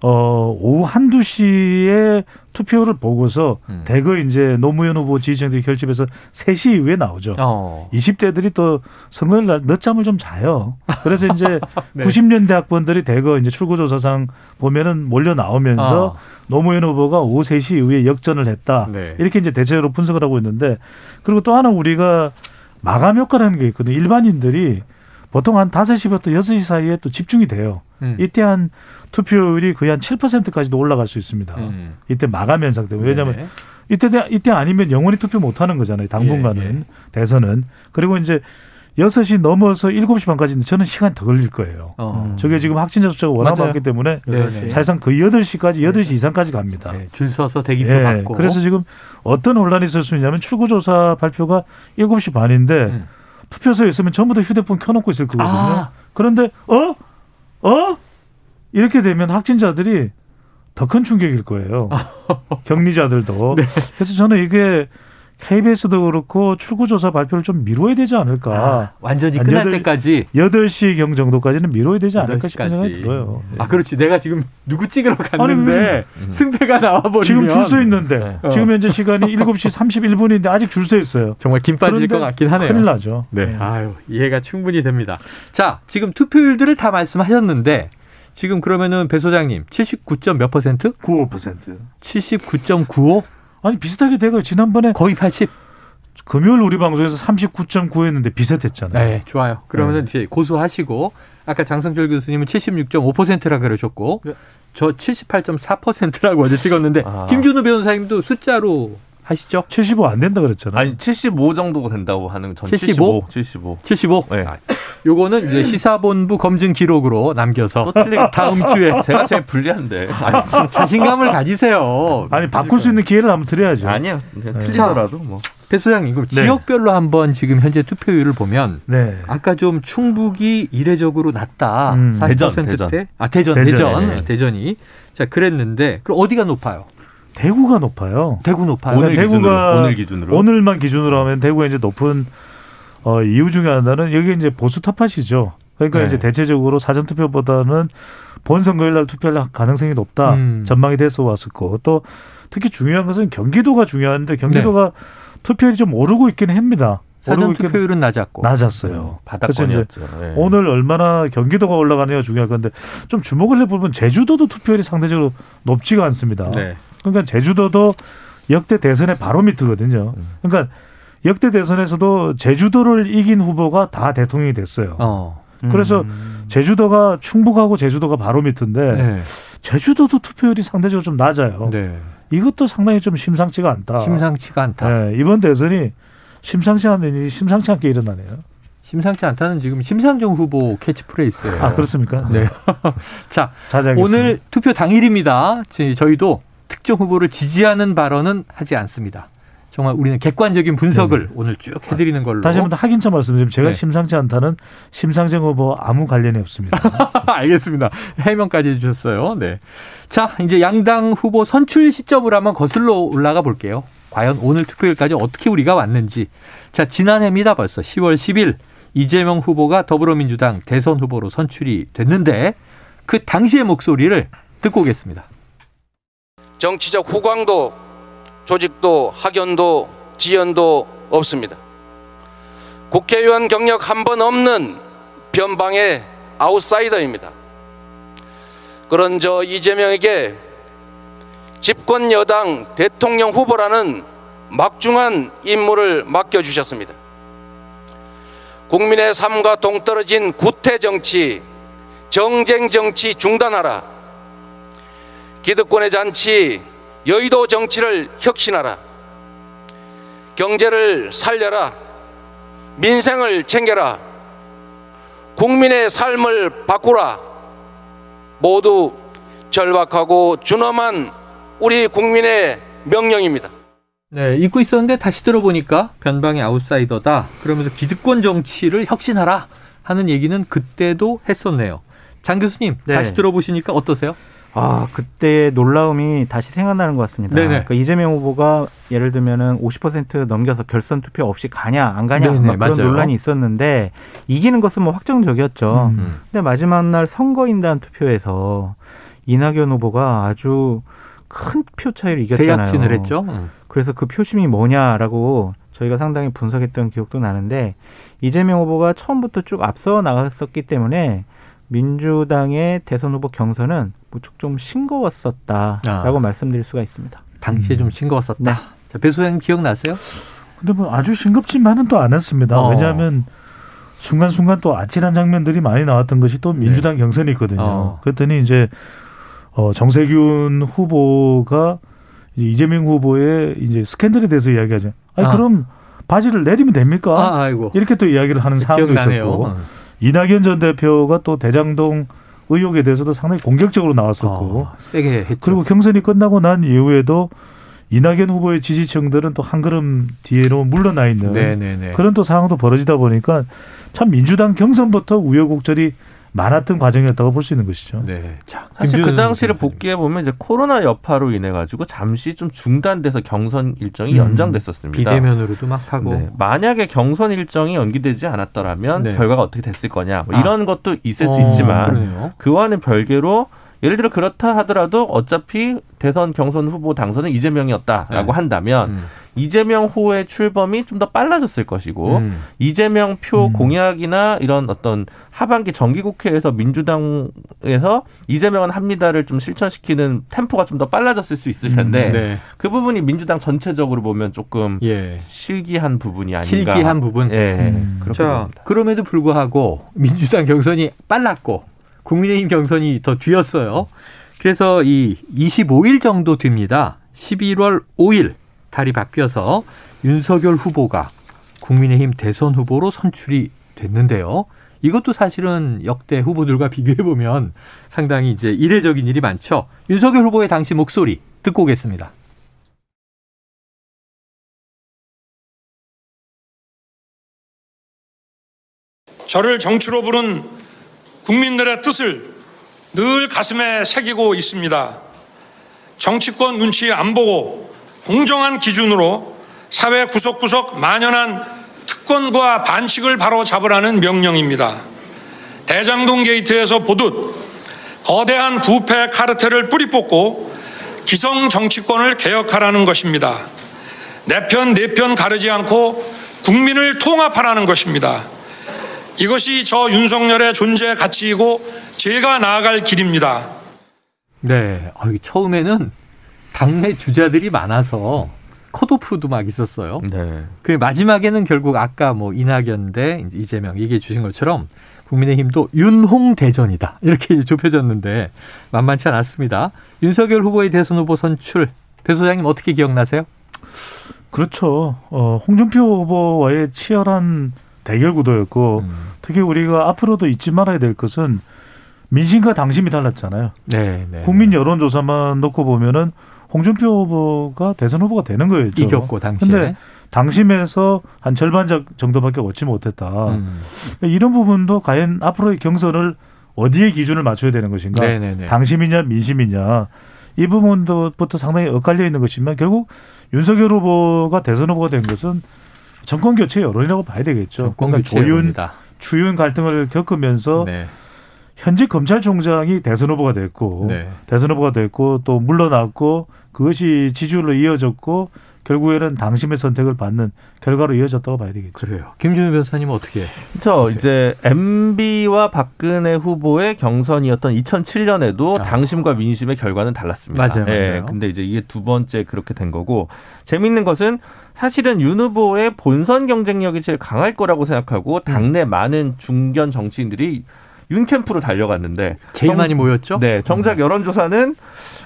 어, 오후 한두 시에 투표를 보고서 음. 대거 이제 노무현 후보 지지층들이 결집해서 3시 이후에 나오죠. 어. 20대들이 20대들이 또 선거일 날 늦잠을 좀 자요. 그래서 이제 네. 90년대 학번들이 대거 이제 출구조사상 보면은 몰려 나오면서 어. 노무현 후보가 오후 3시 이후에 역전을 했다. 네. 이렇게 이제 대체적으로 분석을 하고 있는데 그리고 또 하나 우리가 마감 효과라는 게 있거든요. 일반인들이 보통 한 5시부터 6시 사이에 또 집중이 돼요. 음. 이때 한 투표율이 거의 한 7%까지도 올라갈 수 있습니다. 음. 이때 마감 현상 때문에. 왜냐하면 네. 이때 돼- 이때 아니면 영원히 투표 못 하는 거잖아요. 당분간은 예, 예. 대선은. 그리고 이제 6시 넘어서 7시 반까지는 저는 시간이 더 걸릴 거예요. 어. 저게 지금 확진자 숫자가 워낙 맞아요. 많기 때문에 네, 네. 사실상 거의 8시까지 8시 이상까지 갑니다. 네, 줄 서서 대기표 예. 받고. 그래서 지금 어떤 혼란이 있을 수 있냐면 출구조사 발표가 7시 반인데 음. 투표소에 있으면 전부 다 휴대폰 켜놓고 있을 거거든요. 아. 그런데 어? 어? 이렇게 되면 확진자들이 더 큰 충격일 거예요. 격리자들도. 네. 그래서 저는 이게 KBS도 그렇고 출구조사 발표를 좀 미뤄야 되지 않을까. 아, 완전히 한 끝날 여덟- 때까지. 8시 경 정도까지는 미뤄야 되지 않을까 싶은 8시까지. 생각이 들어요. 네. 아, 그렇지. 내가 지금 누구 찍으러 갔는데 음. 승패가 나와버리면 지금 줄 서 있는데 어. 지금 현재 시간이 7시 31분인데 아직 줄 서 있어요. 정말 김 빠질 것 같긴 하네요. 큰일 나죠. 네. 아유, 이해가 충분히 됩니다. 자, 지금 투표율들을 다 말씀하셨는데 지금 그러면은 배 소장님 79. 몇 퍼센트? 95%. 79.95? 아니 비슷하게 되고 지난번에 거의 80. 금요일 우리 방송에서 39.9했는데 비슷했잖아요. 네, 좋아요. 그러면은 이제 고수하시고 아까 장성철 교수님은 76.5%라 그러셨고 네. 저 78.4%라고 어제 찍었는데 아. 김준우 변호사님도 숫자로 하시죠? 75 안 된다 그랬잖아요. 아니 75 정도가 된다고 하는 전 75? 75. 75. 75. 네. 아, 요거는 이제 시사본부 검증 기록으로 남겨서 다음 주에 제가 제일 불리한데. 아니, 자신감을 가지세요. 아니 바꿀 수 있는 기회를 한번 드려야죠. 아니요. 네. 틀리더라도 뭐. 배 소장님, 그럼 네. 지역별로 한번 지금 현재 투표율을 보면 네. 아까 좀 충북이 이례적으로 낮다. 음. 40% 대전, 대. 대전. 아, 대전, 대전, 대전. 네. 대전이. 자, 그랬는데 그럼 어디가 높아요? 대구가 높아요. 대구 높아요. 오늘 대구가 기준으로. 오늘 기준으로. 오늘만 기준으로 하면 대구의 이제 높은 어, 이유 중에 하나는 여기 이제 보수 텃밭이죠. 그러니까 네. 이제 대체적으로 사전 투표보다는 본 선거일 날 투표할 가능성이 높다 음. 전망이 돼서 왔었고 또 특히 중요한 것은 경기도가 중요한데 경기도가 투표율이 좀 오르고 있긴 합니다. 네. 사전 투표율은 낮았고. 낮았어요. 그래서 바닥권이었죠. 네. 오늘 얼마나 경기도가 올라가느냐가 중요할 건데 좀 주목을 해보면 제주도도 투표율이 상대적으로 높지가 않습니다. 네. 그러니까 제주도도 역대 대선의 바로 밑이거든요. 음. 그러니까 역대 대선에서도 제주도를 이긴 후보가 다 대통령이 됐어요. 어. 그래서 음. 제주도가 충북하고 제주도가 바로 밑인데 네. 제주도도 투표율이 상대적으로 좀 낮아요. 네. 이것도 상당히 좀 심상치가 않다. 심상치가 않다. 네, 이번 대선이 심상치 않은 일이 심상치 않게 일어나네요. 심상치 않다는 지금 심상정 후보 캐치프레이즈예요. 아 그렇습니까? 네. 자, 자제하겠습니다. 오늘 투표 당일입니다. 저- 저희도 특정 후보를 지지하는 발언은 하지 않습니다. 정말 우리는 객관적인 분석을 오늘 쭉 해드리는 걸로. 다시 한번 확인차 말씀드리면 제가 네. 심상치 않다는 심상정 후보 아무 관련이 없습니다. 알겠습니다. 해명까지 해주셨어요. 네. 자, 이제 양당 후보 선출 시점으로 한번 거슬러 올라가 볼게요. 과연 오늘 투표일까지 어떻게 우리가 왔는지. 자, 지난해입니다. 벌써 10월 10일 이재명 후보가 더불어민주당 대선 후보로 선출이 됐는데 그 당시의 목소리를 듣고 오겠습니다. 정치적 후광도 조직도 학연도 지연도 없습니다. 국회의원 경력 한 번 없는 변방의 아웃사이더입니다. 그런 저 이재명에게 집권 여당 대통령 후보라는 막중한 임무를 맡겨주셨습니다. 국민의 삶과 동떨어진 구태 정치, 정쟁 정치 중단하라. 기득권의 잔치, 여의도 정치를 혁신하라. 경제를 살려라. 민생을 챙겨라. 국민의 삶을 바꾸라. 모두 절박하고 준엄한 우리 국민의 명령입니다. 네, 잊고 있었는데 다시 들어보니까 변방의 아웃사이더다. 그러면서 기득권 정치를 혁신하라 하는 얘기는 그때도 했었네요. 장 교수님 네. 다시 들어보시니까 어떠세요? 아, 그때의 놀라움이 다시 생각나는 것 같습니다. 네네. 그러니까 이재명 후보가 예를 들면은 50% 넘겨서 결선 투표 없이 가냐 안 가냐 네네, 막 그런 맞아요. 논란이 있었는데 이기는 것은 뭐 확정적이었죠. 음. 근데 마지막 날 선거인단 투표에서 이낙연 후보가 아주 큰 표 차이로 이겼잖아요. 대약진을 했죠. 음. 그래서 그 표심이 뭐냐라고 저희가 상당히 분석했던 기억도 나는데 이재명 후보가 처음부터 쭉 앞서 나갔었기 때문에 민주당의 대선 후보 경선은 무척 좀 싱거웠었다라고 아. 말씀드릴 수가 있습니다. 당시에 좀 싱거웠었다. 네. 자, 배 소장님 기억나세요? 근데 뭐 아주 싱겁지만은 또 않았습니다. 어. 왜냐하면 순간순간 또 아찔한 장면들이 많이 나왔던 것이 또 민주당 경선이 있거든요. 어. 그랬더니 이제 어 정세균 후보가 이제 이재명 후보의 이제 스캔들에 대해서 이야기하죠. 아니 아. 그럼 바지를 내리면 됩니까? 아, 아이고. 이렇게 또 이야기를 하는 상황도 기억나네요. 있었고 어. 이낙연 전 대표가 또 대장동 의혹에 대해서도 상당히 공격적으로 나왔었고 어, 세게 했죠. 그리고 경선이 끝나고 난 이후에도 이낙연 후보의 지지층들은 또 한 걸음 뒤로 물러나 있는 네네네. 그런 또 상황도 벌어지다 보니까 참 민주당 경선부터 우여곡절이 많았던 과정이었다고 볼 수 있는 것이죠. 네. 자, 사실 그 당시를. 복귀해 보면 이제 코로나 여파로 인해 가지고 잠시 좀 중단돼서 경선 일정이 음, 연장됐었습니다. 비대면으로도 막 하고. 네. 만약에 경선 일정이 연기되지 않았더라면 네. 결과가 어떻게 됐을 거냐 뭐 아. 이런 것도 있을 수 어, 있지만 그러네요. 그와는 별개로 예를 들어 그렇다 하더라도 어차피 대선 경선 후보 당선은 이재명이었다라고 네. 한다면 음. 이재명 후의 출범이 좀 더 빨라졌을 것이고 음. 이재명 표 음. 공약이나 이런 어떤 하반기 정기국회에서 민주당에서 이재명은 합니다를 좀 실천시키는 템포가 좀 더 빨라졌을 수 있을 텐데 네. 그 부분이 민주당 전체적으로 보면 조금 예. 실기한 부분이 아닌가. 실기한 부분. 예. 음. 자. 그럼에도 불구하고 민주당 경선이 빨랐고 국민의힘 경선이 더 뒤였어요. 그래서 이 25일 정도 됩니다. 11월 5일 달이 바뀌어서 윤석열 후보가 국민의힘 대선 후보로 선출이 됐는데요. 이것도 사실은 역대 후보들과 비교해 보면 상당히 이제 이례적인 일이 많죠. 윤석열 후보의 당시 목소리 듣고 오겠습니다. 저를 정치로 부른 국민들의 뜻을 늘 가슴에 새기고 있습니다. 정치권 눈치 안 보고 공정한 기준으로 사회 구석구석 만연한 특권과 반칙을 바로 잡으라는 명령입니다. 대장동 게이트에서 보듯 거대한 부패 카르텔을 뿌리 뽑고 기성 정치권을 개혁하라는 것입니다. 내 편, 내 편 가르지 않고 국민을 통합하라는 것입니다. 이것이 저 윤석열의 존재 가치이고 제가 나아갈 길입니다. 네. 아, 처음에는 당내 주자들이 많아서 컷오프도 막 있었어요. 네. 그 마지막에는 결국 아까 뭐 이낙연 대 이재명 얘기해 주신 것처럼 국민의힘도 윤홍 대전이다 이렇게 이제 좁혀졌는데 만만치 않았습니다. 윤석열 후보의 대선 후보 선출 배 소장님 어떻게 기억나세요? 그렇죠. 어, 홍준표 후보와의 치열한 대결 구도였고 음. 특히 우리가 앞으로도 잊지 말아야 될 것은 민심과 당심이 달랐잖아요. 네, 네. 국민 여론조사만 놓고 보면은 홍준표 후보가 대선 후보가 되는 거예요. 이겼고 당시에. 근데 당심에서 한 절반 정- 정도밖에 얻지 못했다. 음. 그러니까 이런 부분도 과연 앞으로의 경선을 어디에 기준을 맞춰야 되는 것인가? 네네네. 당심이냐 민심이냐 이 부분도부터 상당히 엇갈려 있는 것이지만 결국 윤석열 후보가 대선 후보가 된 것은 정권 교체 여론이라고 봐야 되겠죠. 그러니까 조윤. 추윤 갈등을 겪으면서 네. 현직 검찰총장이 대선 후보가 됐고 네. 대선 후보가 됐고 또 물러났고 그것이 지지율로 이어졌고 결국에는 당심의 선택을 받는 결과로 이어졌다고 봐야 되겠죠. 그래요. 김준우 변호사님 어떻게? 그렇죠. 이제 MB와 박근혜 후보의 경선이었던 2007년에도 아. 당심과 민심의 결과는 달랐습니다. 맞아요, 예, 맞아요. 근데 이제 이게 두 번째 그렇게 된 거고 재밌는 것은 사실은 윤 후보의 본선 경쟁력이 제일 강할 거라고 생각하고 당내 많은 중견 정치인들이 윤 캠프로 달려갔는데 제일 정- 많이 모였죠? 네, 정작 여론조사는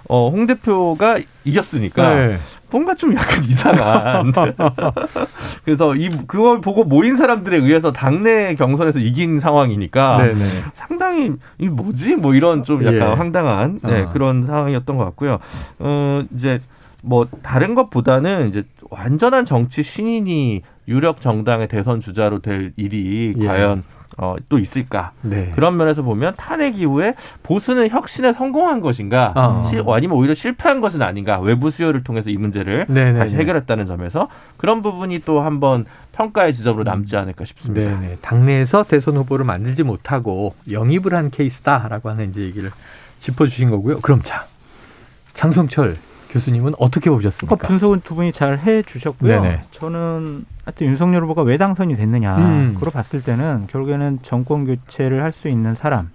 어, 홍 대표가 이겼으니까 네. 뭔가 좀 약간 이상한. 그래서 이 그걸 보고 모인 사람들에 의해서 당내 경선에서 이긴 상황이니까 네네. 상당히 이 뭐지 뭐 이런 좀 약간 예. 황당한 네, 아. 그런 상황이었던 것 같고요. 어 이제 뭐 다른 것보다는 이제 완전한 정치 신인이 유력 정당의 대선 주자로 될 일이 예. 과연 어, 또 있을까? 네. 그런 면에서 보면 탄핵 이후에 보수는 혁신에 성공한 것인가, 아. 실- 아니면 오히려 실패한 것은 아닌가? 외부 수요를 통해서 이 문제를 네네네. 다시 해결했다는 점에서 그런 부분이 또 한번 평가의 지점으로 남지 않을까 싶습니다. 네네. 당내에서 대선 후보를 만들지 못하고 영입을 한 케이스다라고 하는 이제 얘기를 짚어주신 거고요. 그럼 자 장성철 교수님은 어떻게 보셨습니까? 어, 분석은 두 분이 잘 해 주셨고요. 네네. 저는 하여튼 윤석열 후보가 왜 당선이 됐느냐. 음. 그로 봤을 때는 결국에는 정권 교체를 할 수 있는 사람.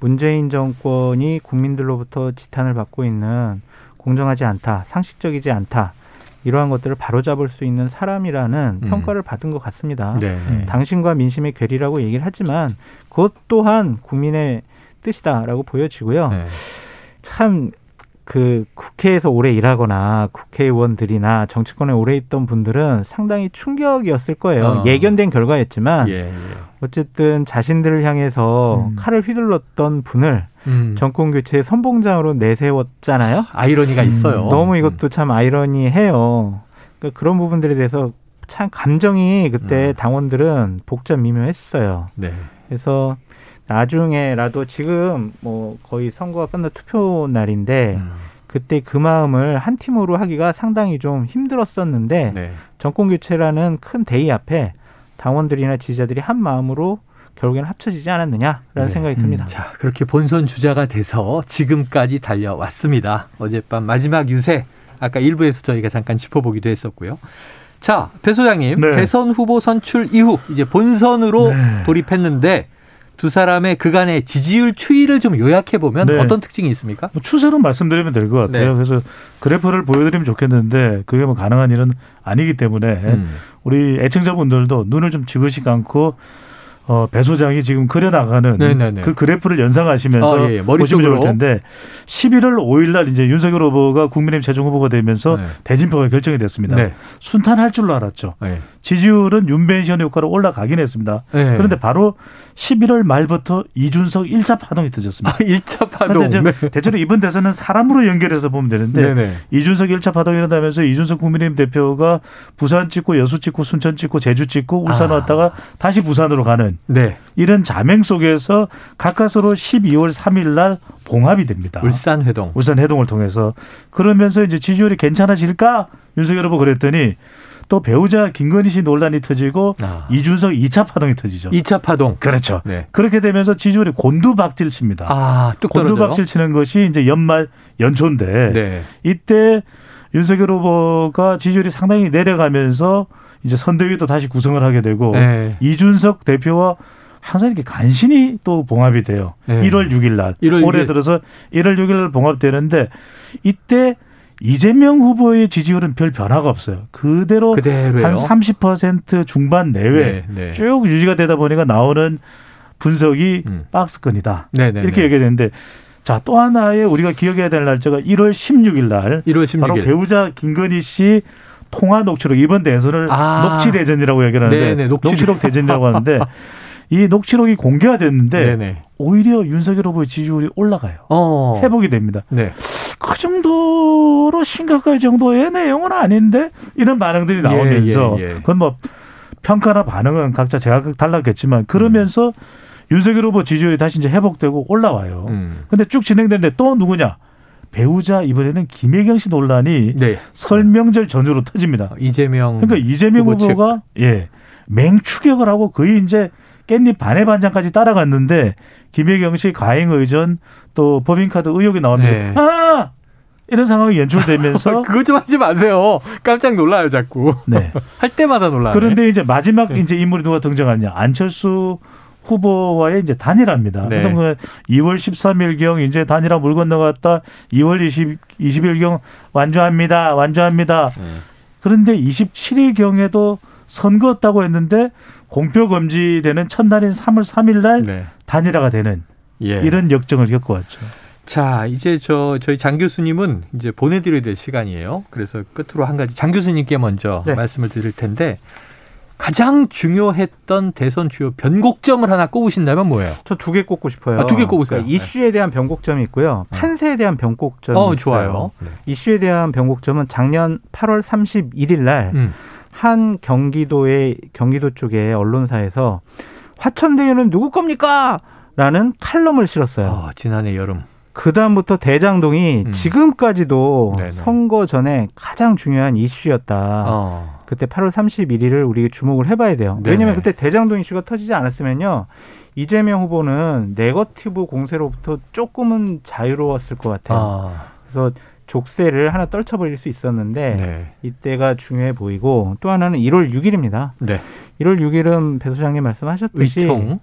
문재인 정권이 국민들로부터 지탄을 받고 있는 공정하지 않다, 상식적이지 않다. 이러한 것들을 바로잡을 수 있는 사람이라는 음. 평가를 받은 것 같습니다. 네. 당신과 민심의 괴리라고 얘기를 하지만 그것 또한 국민의 뜻이다라고 보여지고요. 네. 참 그 국회에서 오래 일하거나 국회의원들이나 정치권에 오래 있던 분들은 상당히 충격이었을 거예요. 어. 예견된 결과였지만 예, 예. 어쨌든 자신들을 향해서 음. 칼을 휘둘렀던 분을 음. 정권 교체의 선봉장으로 내세웠잖아요. 아이러니가 있어요. 음, 너무 이것도 참 아이러니해요. 그러니까 그런 부분들에 대해서 참 감정이 그때 음. 당원들은 복잡 미묘했어요. 네. 그래서 나중에라도 지금 뭐 거의 선거가 끝나 투표 날인데 음. 그때 그 마음을 한 팀으로 하기가 상당히 좀 힘들었었는데 네. 정권 교체라는 큰 대의 앞에 당원들이나 지지자들이 한 마음으로 결국에는 합쳐지지 않았느냐라는 네. 생각이 듭니다. 자, 그렇게 본선 주자가 돼서 지금까지 달려왔습니다. 어젯밤 마지막 유세. 아까 일부에서 저희가 잠깐 짚어보기도 했었고요. 자, 배 소장님. 네. 대선 후보 선출 이후 이제 본선으로 네. 돌입했는데 두 사람의 그간의 지지율 추이를 좀 요약해 보면 네. 어떤 특징이 있습니까? 뭐 추세로 말씀드리면 될 것 같아요. 네. 그래서 그래프를 보여드리면 좋겠는데 그게 뭐 가능한 일은 아니기 때문에 음. 우리 애청자분들도 눈을 좀 지그시 감고 어, 배 소장이 지금 그려나가는 네네네. 그 그래프를 연상하시면서 어, 예, 예. 보시면. 좋을 텐데 11월 5일 날 이제 윤석열 후보가 국민의힘 최종 후보가 되면서 네. 대진표가 결정이 됐습니다. 네. 순탄할 줄로 알았죠. 네. 지지율은 윤배현 효과로 올라가긴 했습니다. 네. 그런데 바로 11월 말부터 이준석 1차 파동이 터졌습니다. 아, 1차 파동. 그런데 네. 대체로 이번 대선은 사람으로 연결해서 보면 되는데 네네. 이준석 1차 파동이 일어나면서 이준석 국민의힘 대표가 부산 찍고 여수 찍고 순천 찍고 제주 찍고 울산 아. 왔다가 다시 부산으로 가는 네. 이런 자맹 속에서 가까스로 12월 3일 날 봉합이 됩니다. 울산 회동. 울산 해동을 통해서 그러면서 이제 지지율이 괜찮아질까 윤석열 후보 그랬더니 또 배우자 김건희 씨 논란이 터지고 아. 이준석 2차 파동이 터지죠. 2차 파동. 그렇죠. 네. 그렇게 되면서 지지율이 곤두박질 칩니다. 아. 곤두박질 치는 것이 이제 연말 연초인데 네. 이때 윤석열 후보가 지지율이 상당히 내려가면서 이제 선대위도 다시 구성을 하게 되고 네. 이준석 대표와 항상 이렇게 간신히 또 봉합이 돼요. 네. 1월 6일 날. 1월 올해 6일. 들어서 1월 6일 날 봉합되는데 이때 이재명 후보의 지지율은 별 변화가 없어요. 그대로 그대로예요. 한 30% 중반 내외 네, 네. 쭉 유지가 되다 보니까 나오는 분석이 음. 박스권이다. 네, 네, 이렇게 네. 얘기되는데 자 또 하나의 우리가 기억해야 될 날짜가 1월 16일 날 1월 16일. 바로 배우자 김건희 씨 통화 녹취록 이번 대선을 아. 녹취 대전이라고 얘기하는데 네, 네, 녹취. 녹취록 대전이라고 하는데 이 녹취록이 공개가 됐는데 네네. 오히려 윤석열 후보의 지지율이 올라가요. 어. 회복이 됩니다. 네. 그 정도로 심각할 정도의 내용은 아닌데 이런 반응들이 나오면서 예, 예. 그건 뭐 평가나 반응은 각자 제각 달랐겠지만 그러면서 윤석열 후보 지지율이 다시 이제 회복되고 올라와요. 음. 근데 쭉 진행되는데 또 누구냐? 배우자 이번에는 김혜경 씨 논란이 네. 설명절 전후로 터집니다. 이재명. 그러니까 이재명 후보 측. 후보가 예 맹추격을 하고 거의 이제 깻잎 반의 반장까지 따라갔는데 김혜경 씨 가행 의전 또 법인카드 의혹이 나오면서 네. 아 이런 상황이 연출되면서 그거 좀 하지 마세요. 깜짝 놀라요, 자꾸. 네. 할 때마다 놀라요. 그런데 이제 마지막 네. 이제 인물이 누가 등장하냐 안철수 후보와의 이제 단일화입니다. 네. 그래서 그 2월 13일경 이제 단일화 물 건너갔다 2월 20, 20일경 완주합니다. 완주합니다. 네. 그런데 27일경에도 선거였다고 했는데 공표 금지되는 첫날인 3월 3일 날 네. 단일화가 되는 예. 이런 역정을 겪어왔죠. 자, 이제 저 저희 장 교수님은 이제 보내드려야 될 시간이에요. 그래서 끝으로 한 가지 장 교수님께 먼저 네. 말씀을 드릴 텐데 가장 중요했던 대선 주요 변곡점을 하나 꼽으신다면 뭐예요? 저 두 개 꼽고 싶어요. 아, 두개 꼽으세요. 그러니까 이슈에 대한 변곡점이 있고요. 판세에 대한 변곡점이 어, 있어요. 좋아요. 네. 이슈에 대한 변곡점은 작년 8월 31일 날 음. 한 경기도의 경기도 쪽의 언론사에서 화천대유는 누구 겁니까? 라는 칼럼을 실었어요. 어, 지난해 여름. 그 다음부터 대장동이 음. 지금까지도 네네. 선거 전에 가장 중요한 이슈였다. 어. 그때 8월 31일을 우리가 주목을 해봐야 돼요. 네네. 왜냐하면 그때 대장동 이슈가 터지지 않았으면요. 이재명 후보는 네거티브 공세로부터 조금은 자유로웠을 것 같아요. 아, 그래서 족쇄를 하나 떨쳐버릴 수 있었는데 네. 이때가 중요해 보이고 또 하나는 1월 6일입니다. 네. 1월 6일은 배 소장님 말씀하셨듯이 의총.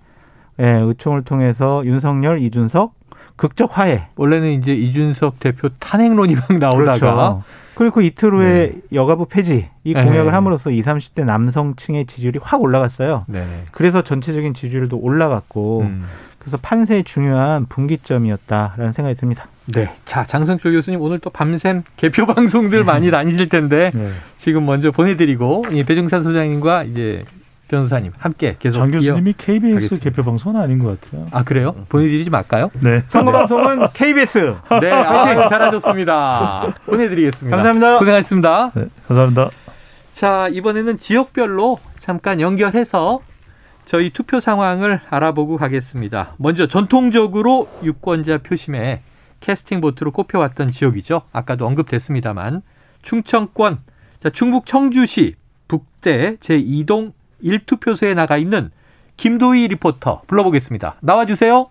예, 의총을 통해서 윤석열, 이준석 극적 화해. 원래는 이제 이준석 대표 탄핵론이 막 나오다가 그렇죠. 그리고 그 이틀 후에 여가부 폐지 이 네. 공약을 함으로써 20, 30대 남성층의 지지율이 확 올라갔어요. 네네. 그래서 전체적인 지지율도 올라갔고 음. 그래서 판세의 중요한 분기점이었다라는 생각이 듭니다. 네. 자, 장성철 교수님 오늘 또 밤샘 개표 방송들 많이 다니실 텐데 네. 지금 먼저 보내드리고 이 배종찬 소장님과 이제 변호사님 함께 계속 장 교수님이 KBS 하겠습니다. 개표 방송은 아닌 것 같아요. 아 그래요? 보내드리지 말까요? 네. 선거 방송은 KBS. 네, 아, 잘하셨습니다. 보내드리겠습니다. 감사합니다. 고생하셨습니다. 네, 감사합니다. 자, 이번에는 지역별로 잠깐 연결해서 저희 투표 상황을 알아보고 가겠습니다. 먼저 전통적으로 유권자 표심에 캐스팅 보트로 꼽혀왔던 지역이죠. 아까도 언급됐습니다만 충청권, 자, 충북 청주시 북대 제2동 1투표소에 나가 있는 김도희 리포터 불러보겠습니다. 나와주세요.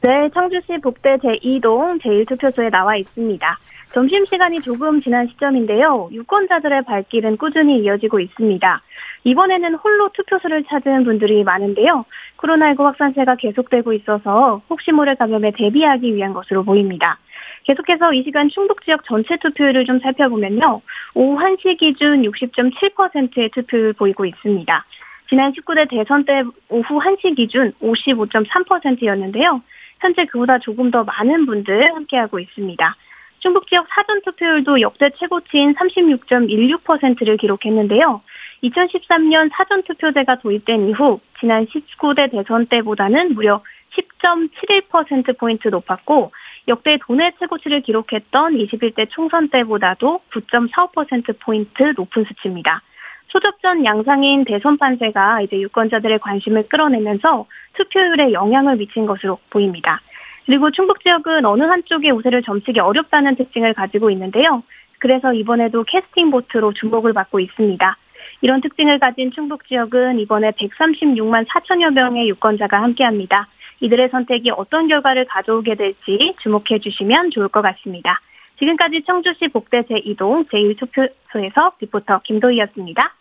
네, 청주시 북대 제2동 제1투표소에 나와 있습니다. 점심시간이 조금 지난 시점인데요. 유권자들의 발길은 꾸준히 이어지고 있습니다. 이번에는 홀로 투표소를 찾은 분들이 많은데요. 코로나19 확산세가 계속되고 있어서 혹시 모를 감염에 대비하기 위한 것으로 보입니다. 계속해서 이 시간 충북 지역 전체 투표율을 좀 살펴보면요. 오후 1시 기준 60.7%의 투표율 보이고 있습니다. 지난 19대 대선 때 오후 1시 기준 55.3%였는데요. 현재 그보다 조금 더 많은 분들 함께하고 있습니다. 충북 지역 사전 투표율도 역대 최고치인 36.16%를 기록했는데요. 2013년 사전 투표제가 도입된 이후 지난 19대 대선 때보다는 무려 10.71%포인트 높았고 역대 도내 최고치를 기록했던 21대 총선 때보다도 9.45%포인트 높은 수치입니다. 소접전 양상인 대선 판세가 이제 유권자들의 관심을 끌어내면서 투표율에 영향을 미친 것으로 보입니다. 그리고 충북 지역은 어느 한쪽의 우세를 점치기 어렵다는 특징을 가지고 있는데요. 그래서 이번에도 캐스팅 보트로 주목을 받고 있습니다. 이런 특징을 가진 충북 지역은 이번에 136만 4천여 명의 유권자가 함께합니다. 이들의 선택이 어떤 결과를 가져오게 될지 주목해 주시면 좋을 것 같습니다. 지금까지 청주시 복대 제2동 제1투표소에서 리포터 김도희였습니다.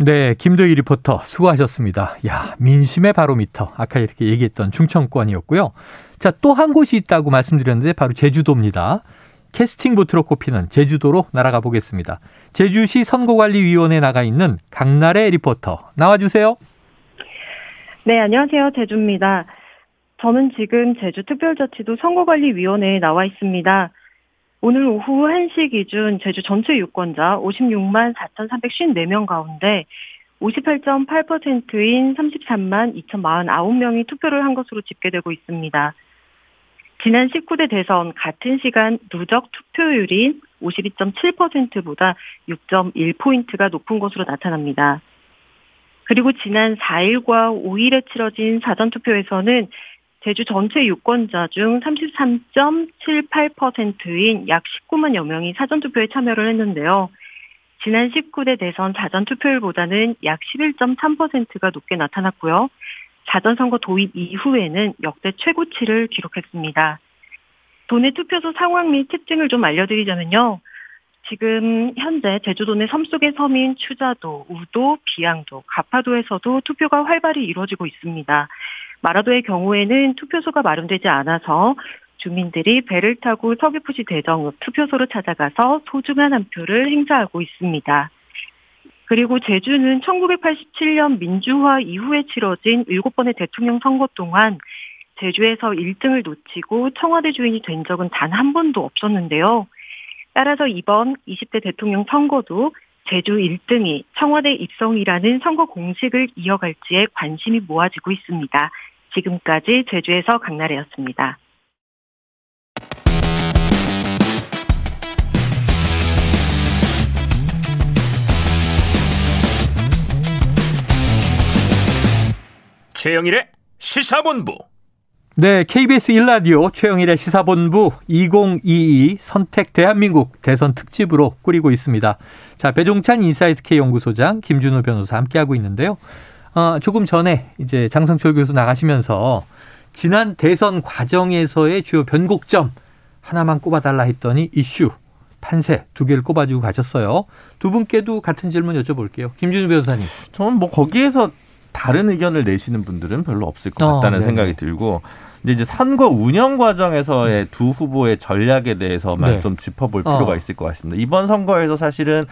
네, 김도희 리포터 수고하셨습니다. 야, 민심의 바로미터. 아까 이렇게 얘기했던 충청권이었고요. 자, 또 한 곳이 있다고 말씀드렸는데 바로 제주도입니다. 캐스팅 보트로 꼽히는 제주도로 날아가 보겠습니다. 제주시 선거관리위원회에 나가 있는 강나래 리포터 나와주세요. 네, 안녕하세요. 제주입니다. 저는 지금 제주특별자치도 선거관리위원회에 나와 있습니다. 오늘 오후 1시 기준 제주 전체 유권자 56만 4,354명 가운데 58.8%인 33만 2,049명이 투표를 한 것으로 집계되고 있습니다. 지난 19대 대선 같은 시간 누적 투표율인 52.7%보다 6.1포인트가 높은 것으로 나타납니다. 그리고 지난 4일과 5일에 치러진 사전투표에서는 제주 전체 유권자 중 33.78%인 약 19만여 명이 사전투표에 참여를 했는데요. 지난 19대 대선 사전투표율보다는 약 11.3%가 높게 나타났고요. 사전선거 도입 이후에는 역대 최고치를 기록했습니다. 도내 투표소 상황 및 특징을 좀 알려드리자면요. 지금 현재 제주도 내 섬 속의 섬인 추자도, 우도, 비양도, 가파도에서도 투표가 활발히 이루어지고 있습니다. 마라도의 경우에는 투표소가 마련되지 않아서 주민들이 배를 타고 서귀포시 대정 투표소로 찾아가서 소중한 한 표를 행사하고 있습니다. 그리고 제주는 1987년 민주화 이후에 치러진 7번의 대통령 선거 동안 제주에서 1등을 놓치고 청와대 주인이 된 적은 단 한 번도 없었는데요. 따라서 이번 20대 대통령 선거도 제주 1등이 청와대 입성이라는 선거 공식을 이어갈지에 관심이 모아지고 있습니다. 지금까지 제주에서 강나래였습니다. 최영일의 시사본부. 네, KBS 1라디오 최영일의 시사본부 2022 선택 대한민국 대선 특집으로 꾸리고 있습니다. 자, 배종찬 인사이트 K 연구소장 김준우 변호사 함께하고 있는데요. 어, 조금 전에 이제 장성철 교수 나가시면서 지난 대선 과정에서의 주요 변곡점 하나만 꼽아달라 했더니 이슈, 판세 두 개를 꼽아주고 가셨어요. 두 분께도 같은 질문 여쭤볼게요. 김준우 변호사님. 저는 뭐 거기에서 다른 의견을 내시는 분들은 별로 없을 것 같다는 어, 생각이 들고 근데 이제 선거 운영 과정에서의 두 후보의 전략에 대해서만 네. 좀 짚어볼 필요가 어. 있을 것 같습니다. 이번 선거에서 사실은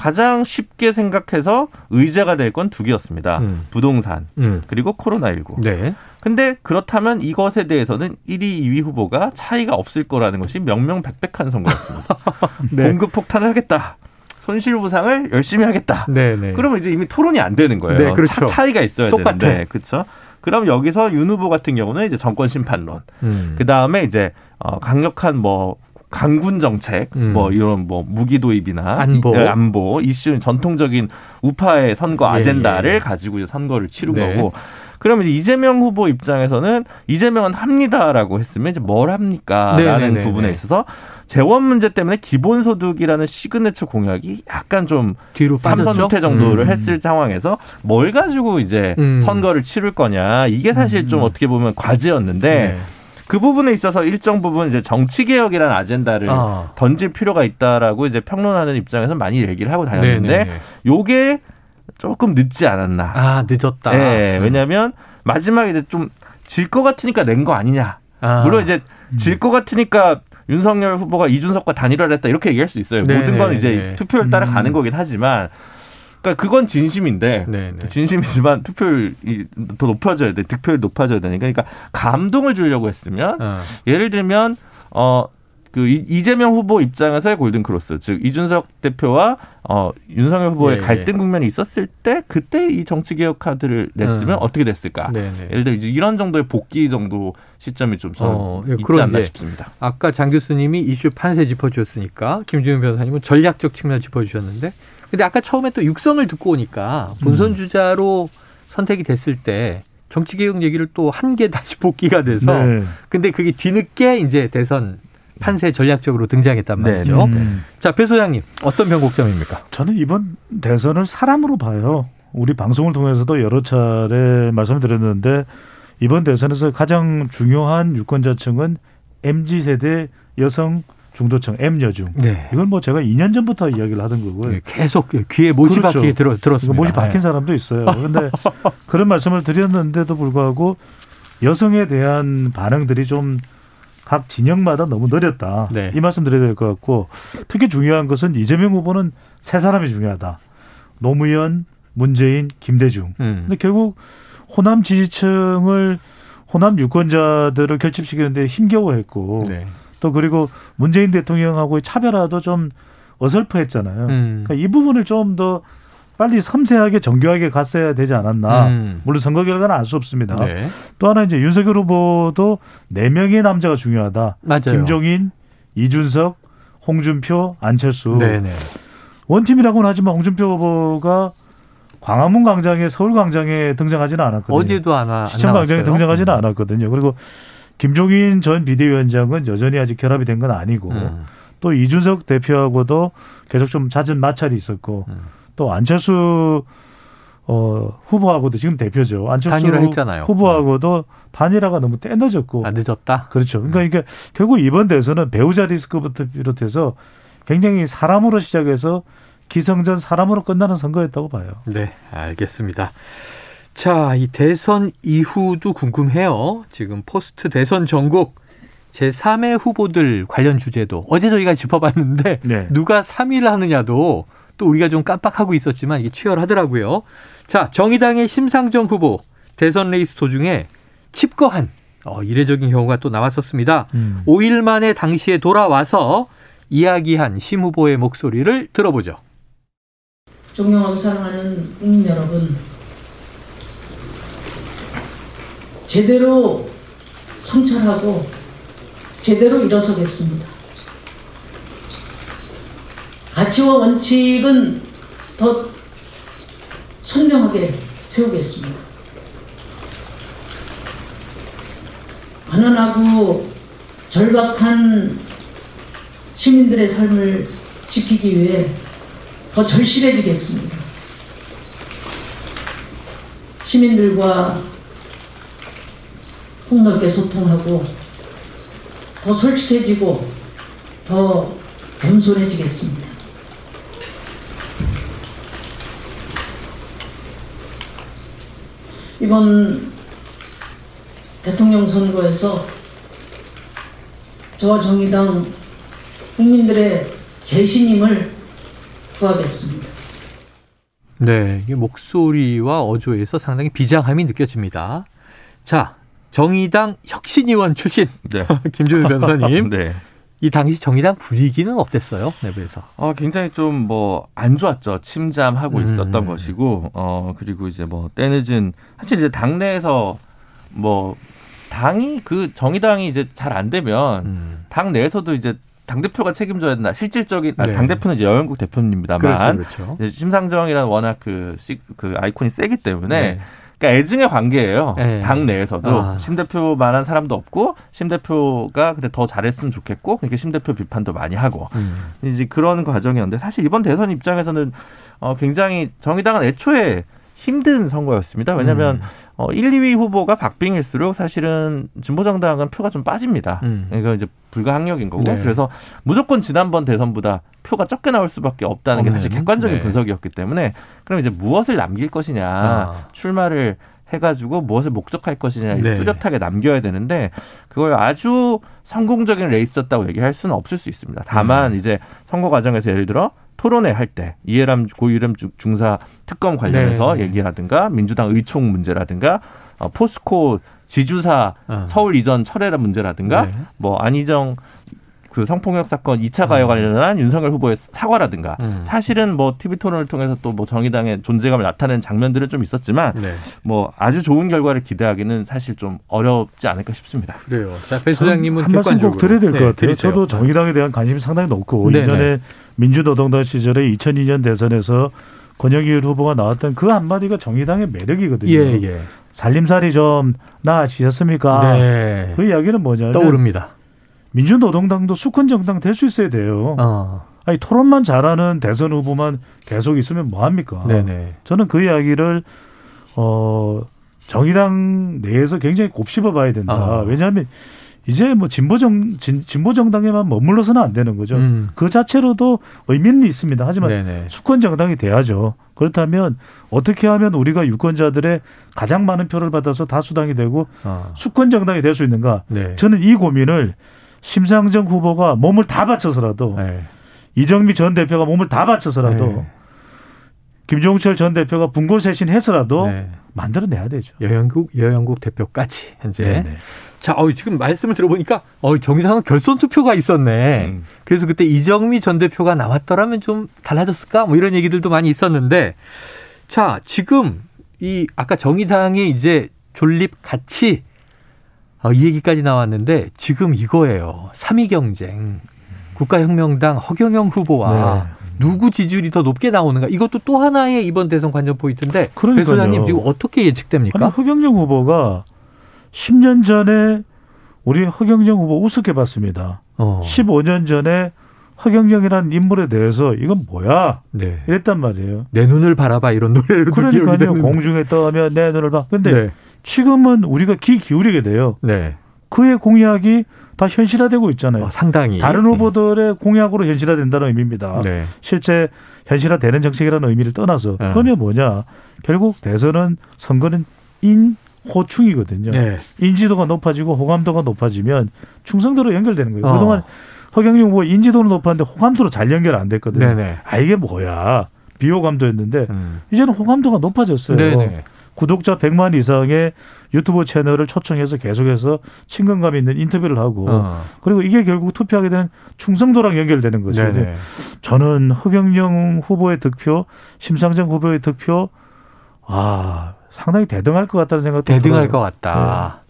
가장 쉽게 생각해서 의제가 될 건 두 개였습니다. 음. 부동산 음. 그리고 코로나19. 네. 근데 그렇다면 이것에 대해서는 1위, 2위 후보가 차이가 없을 거라는 것이 명명백백한 선거였습니다. 네. 공급 폭탄을 하겠다. 손실 보상을 열심히 하겠다. 네, 네. 그러면 이제 이미 토론이 안 되는 거예요. 네, 그렇죠. 차, 차이가 있어야 똑같아. 되는데, 그렇죠. 그럼 여기서 윤 후보 같은 경우는 이제 정권 심판론, 음. 그 다음에 이제 어, 강력한 뭐 강군 정책, 음. 뭐 이런 뭐 무기 도입이나 안보. 이, 예, 안보 이슈 전통적인 우파의 선거 예, 아젠다를 예. 가지고 이제 선거를 치른 네. 거고. 그러면 이제 이재명 후보 입장에서는 이재명은 합니다라고 했으면 이제 뭘 합니까라는 네, 네, 네, 부분에 네. 있어서 재원 문제 때문에 기본소득이라는 시그네처 공약이 약간 좀 뒤로 빠졌죠. 삼선 후퇴 정도를 음. 했을 상황에서 뭘 가지고 이제 음. 선거를 치를 거냐 이게 사실 좀 음. 어떻게 보면 과제였는데 네. 그 부분에 있어서 일정 부분 이제 정치 개혁이라는 아젠다를 아. 던질 필요가 있다라고 이제 평론하는 입장에서 많이 얘기를 하고 다녔는데 네, 네, 네. 요게 조금 늦지 않았나. 아, 늦었다. 네, 음. 왜냐하면 마지막에 이제 좀 질 것 같으니까 낸 거 아니냐. 아. 물론 이제 질것 같으니까 윤석열 후보가 이준석과 단일화를 했다 이렇게 얘기할 수 있어요. 네, 모든 건 네, 이제 네. 투표율 따라 음. 가는 거긴 하지만 그러니까 그건 진심인데 네, 네. 진심이지만 투표율이 더 높아져야 돼. 득표율 높아져야 되니까 그러니까 감동을 주려고 했으면 어. 예를 들면 어. 그 이- 이재명 후보 입장에서의 골든 크로스, 즉 이준석 대표와 어 윤석열 후보의 예, 예. 갈등 국면이 있었을 때 그때 이 정치 개혁 카드를 냈으면 음. 어떻게 됐을까? 네, 네. 예를 들어 이런 정도의 복귀 정도 시점이 좀 저는 어, 예, 있지 그런 않나 싶습니다. 아까 장 교수님이 이슈 판세 짚어주셨으니까 김준현 변호사님은 전략적 측면을 짚어주셨는데 근데 아까 처음에 또 육성을 듣고 오니까 본선 주자로 선택이 됐을 때 정치 개혁 얘기를 또 한 개 다시 복귀가 돼서 네. 근데 그게 뒤늦게 이제 대선 판세 전략적으로 등장했단 네, 말이죠. 음. 자, 배 소장님 어떤 변곡점입니까? 저는 이번 대선을 사람으로 봐요. 우리 방송을 통해서도 여러 차례 말씀을 드렸는데 이번 대선에서 가장 중요한 유권자층은 MZ 세대 여성 중도층 M 여중. 네. 이건 뭐 제가 2년 전부터 이야기를 하던 거고요. 예, 계속 귀에 못이 그렇죠. 박히게 들어, 들었습니다. 못이 박힌 네. 사람도 있어요. 그런데 그런 말씀을 드렸는데도 불구하고 여성에 대한 반응들이 좀 각 진영마다 너무 느렸다. 네. 이 말씀 드려야 될 것 같고 특히 중요한 것은 이재명 후보는 세 사람이 중요하다. 노무현, 문재인, 김대중. 음. 근데 결국 호남 지지층을 호남 유권자들을 결집시키는데 힘겨워했고 네. 또 그리고 문재인 대통령하고의 차별화도 좀 어설퍼했잖아요. 음. 그러니까 이 부분을 좀 더 빨리 섬세하게 정교하게 갔어야 되지 않았나. 음. 물론 선거 결과는 알 수 없습니다. 네. 또 하나 이제 윤석열 후보도 네 명의 남자가 중요하다. 맞아요. 김종인, 이준석, 홍준표, 안철수. 네네. 원팀이라고는 하지만 홍준표 후보가 광화문 광장에 서울 광장에 등장하지는 않았거든요. 어디에도 안, 와, 안 시청 광장에. 등장하지는 음. 않았거든요. 그리고 김종인 전 비대위원장은 여전히 아직 결합이 된 건 아니고 음. 또 이준석 대표하고도 계속 좀 잦은 마찰이 있었고 음. 또 안철수 어, 후보하고도 지금 대표죠. 안철수 단일화 했잖아요. 후보하고도 단일화가 너무 떼너졌고 아, 늦었다? 그렇죠. 그러니까 이게 결국 이번 대선은 배우자 리스크부터 비롯해서 굉장히 사람으로 시작해서 기성전 사람으로 끝나는 선거였다고 봐요. 네, 알겠습니다. 자, 이 대선 이후도 궁금해요. 지금 포스트 대선 전국 제3의 후보들 관련 주제도 어제 저희가 짚어봤는데 네. 누가 3위를 하느냐도 또 우리가 좀 깜빡하고 있었지만 이게 치열하더라고요. 자, 정의당의 심상정 후보 대선 레이스 도중에 칩거한 어, 이례적인 경우가 또 나왔었습니다. 음. 5일 만에 당시에 돌아와서 이야기한 심 후보의 목소리를 들어보죠. 존경하고 사랑하는 국민 여러분, 제대로 성찰하고 제대로 일어서겠습니다. 가치와 원칙은 더 선명하게 세우겠습니다. 가난하고 절박한 시민들의 삶을 지키기 위해 더 절실해지겠습니다. 시민들과 폭넓게 소통하고 더 솔직해지고 더 겸손해지겠습니다. 이번 대통령 선거에서 저와 정의당 국민들의 재신임을 구하겠습니다. 네, 이 목소리와 어조에서 상당히 비장함이 느껴집니다. 자, 정의당 혁신위원 출신 네. 김준일 변호사님. 네. 이 당시 정의당 분위기는 어땠어요? 내부에서. 어, 굉장히 좀 뭐 안 좋았죠. 침잠하고 음. 있었던 것이고, 어, 그리고 이제 뭐 때늦은, 사실 이제 당내에서 뭐 당이 그 정의당이 이제 잘 안 되면 음. 당 내에서도 이제 당 대표가 책임져야 된다. 실질적인, 아, 네. 당 대표는 이제 여영국 대표님입니다만. 그렇죠, 그렇죠. 심상정이라는 워낙 그, 시- 그 아이콘이 세기 때문에. 네. 그러니까 애증의 관계예요. 네. 당 내에서도 아. 심 대표만한 사람도 없고 심 대표가 근데 더 잘했으면 좋겠고 그러니까 심 대표 비판도 많이 하고 음. 이제 그런 과정이었는데 사실 이번 대선 입장에서는 어 굉장히 정의당은 애초에 힘든 선거였습니다. 왜냐하면 음. 어 1, 2위 후보가 박빙일수록 사실은 진보정당은 표가 좀 빠집니다. 음. 그러니까 이제 불가항력인 거고 네. 그래서 무조건 지난번 대선보다 표가 적게 나올 수밖에 없다는 게 사실? 객관적인 네. 분석이었기 때문에 그럼 이제 무엇을 남길 것이냐 아. 출마를 해가지고 무엇을 목적할 것이냐 네. 뚜렷하게 남겨야 되는데 그걸 아주 성공적인 레이스였다고 얘기할 수는 없을 수 있습니다. 음. 다만 이제 선거 과정에서 예를 들어 토론회 할 때 이해람 고이름 중- 중사 특검 관련해서 네. 얘기라든가 민주당 의총 문제라든가 어, 포스코 지주사 어. 서울 이전 철회라 문제라든가 네. 뭐 안희정 그 성폭력 사건 2차 가요 관련한 윤석열 후보의 사과라든가 음. 사실은 뭐 TV 토론을 통해서 또 뭐 정의당의 존재감을 나타내는 장면들은 좀 있었지만 네. 뭐 아주 좋은 결과를 기대하기는 사실 좀 어렵지 않을까 싶습니다. 그래요. 자, 배 소장님은 한 말씀 꼭. 드려야 될것 네, 같아요. 드리세요. 저도 정의당에 대한 관심이 상당히 높고 네네. 이전에 민주노동당 시절에 2002년 대선에서 권영일 후보가 나왔던 그 한마디가 정의당의 매력이거든요. 예, 예. 살림살이 좀 나아지셨습니까? 네. 그 이야기는 뭐냐면 떠오릅니다. 민주노동당도 수권 정당 될 수 있어야 돼요. 어. 아니 토론만 잘하는 대선 후보만 계속 있으면 뭐 합니까? 네네. 저는 그 이야기를 어 정의당 내에서 굉장히 곱씹어 봐야 된다. 아. 왜냐하면 이제 뭐 진보정 진, 진보 정당에만 머물러서는 안 되는 거죠. 음. 그 자체로도 의미는 있습니다. 하지만 네네. 수권 정당이 돼야죠. 그렇다면 어떻게 하면 우리가 유권자들의 가장 많은 표를 받아서 다수당이 되고 어. 수권 정당이 될 수 있는가? 네. 저는 이 고민을 심상정 후보가 몸을 다 바쳐서라도 네. 이정미 전 대표가 몸을 다 바쳐서라도 네. 김종철 전 대표가 분고쇄신 해서라도 네. 만들어내야 되죠. 여영국 여영국 대표까지 현재. 네네. 자, 어, 지금 말씀을 들어보니까 어, 정의당은 결선 투표가 있었네. 음. 그래서 그때 이정미 전 대표가 나왔더라면 좀 달라졌을까? 뭐 이런 얘기들도 많이 있었는데, 자, 지금 이 아까 정의당이 이제 존립 같이 어, 이 얘기까지 나왔는데 지금 이거예요. 3위 경쟁. 국가혁명당 허경영 후보와 네. 누구 지지율이 더 높게 나오는가? 이것도 또 하나의 이번 대선 관전 포인트인데, 배 그러니까요. 소장님 지금 어떻게 예측됩니까? 아니 허경영 후보가 10년 전에 우리 허경영 후보 우습게 봤습니다. 어. 15년 전에 허경영이라는 인물에 대해서 이건 뭐야? 네. 이랬단 말이에요. 내 눈을 바라봐 이런 노래를 그러니까요. 공중에 떠면 내 눈을 봐. 근데 네. 지금은 우리가 귀 기울이게 돼요. 네. 그의 공약이 다 현실화되고 있잖아요. 어, 상당히 다른 후보들의 공약으로 현실화된다는 의미입니다. 네. 실제 현실화되는 정책이라는 의미를 떠나서 네. 그러면 뭐냐? 결국 대선은 선거는 인 호충이거든요. 네. 인지도가 높아지고 호감도가 높아지면 충성도로 연결되는 거예요. 어. 그동안 허경영 후보 인지도는 높았는데 호감도로 잘 연결 안 됐거든요. 네네. 아 이게 뭐야? 비호감도였는데 음. 이제는 호감도가 높아졌어요. 네네. 구독자 100만 이상의 유튜브 채널을 초청해서 계속해서 친근감 있는 인터뷰를 하고 어. 그리고 이게 결국 투표하게 되는 충성도랑 연결되는 거죠. 네네. 저는 허경영 후보의 득표, 심상정 후보의 득표, 아 상당히 대등할 것 같다는 생각도 대등할 들어요. 것 같다.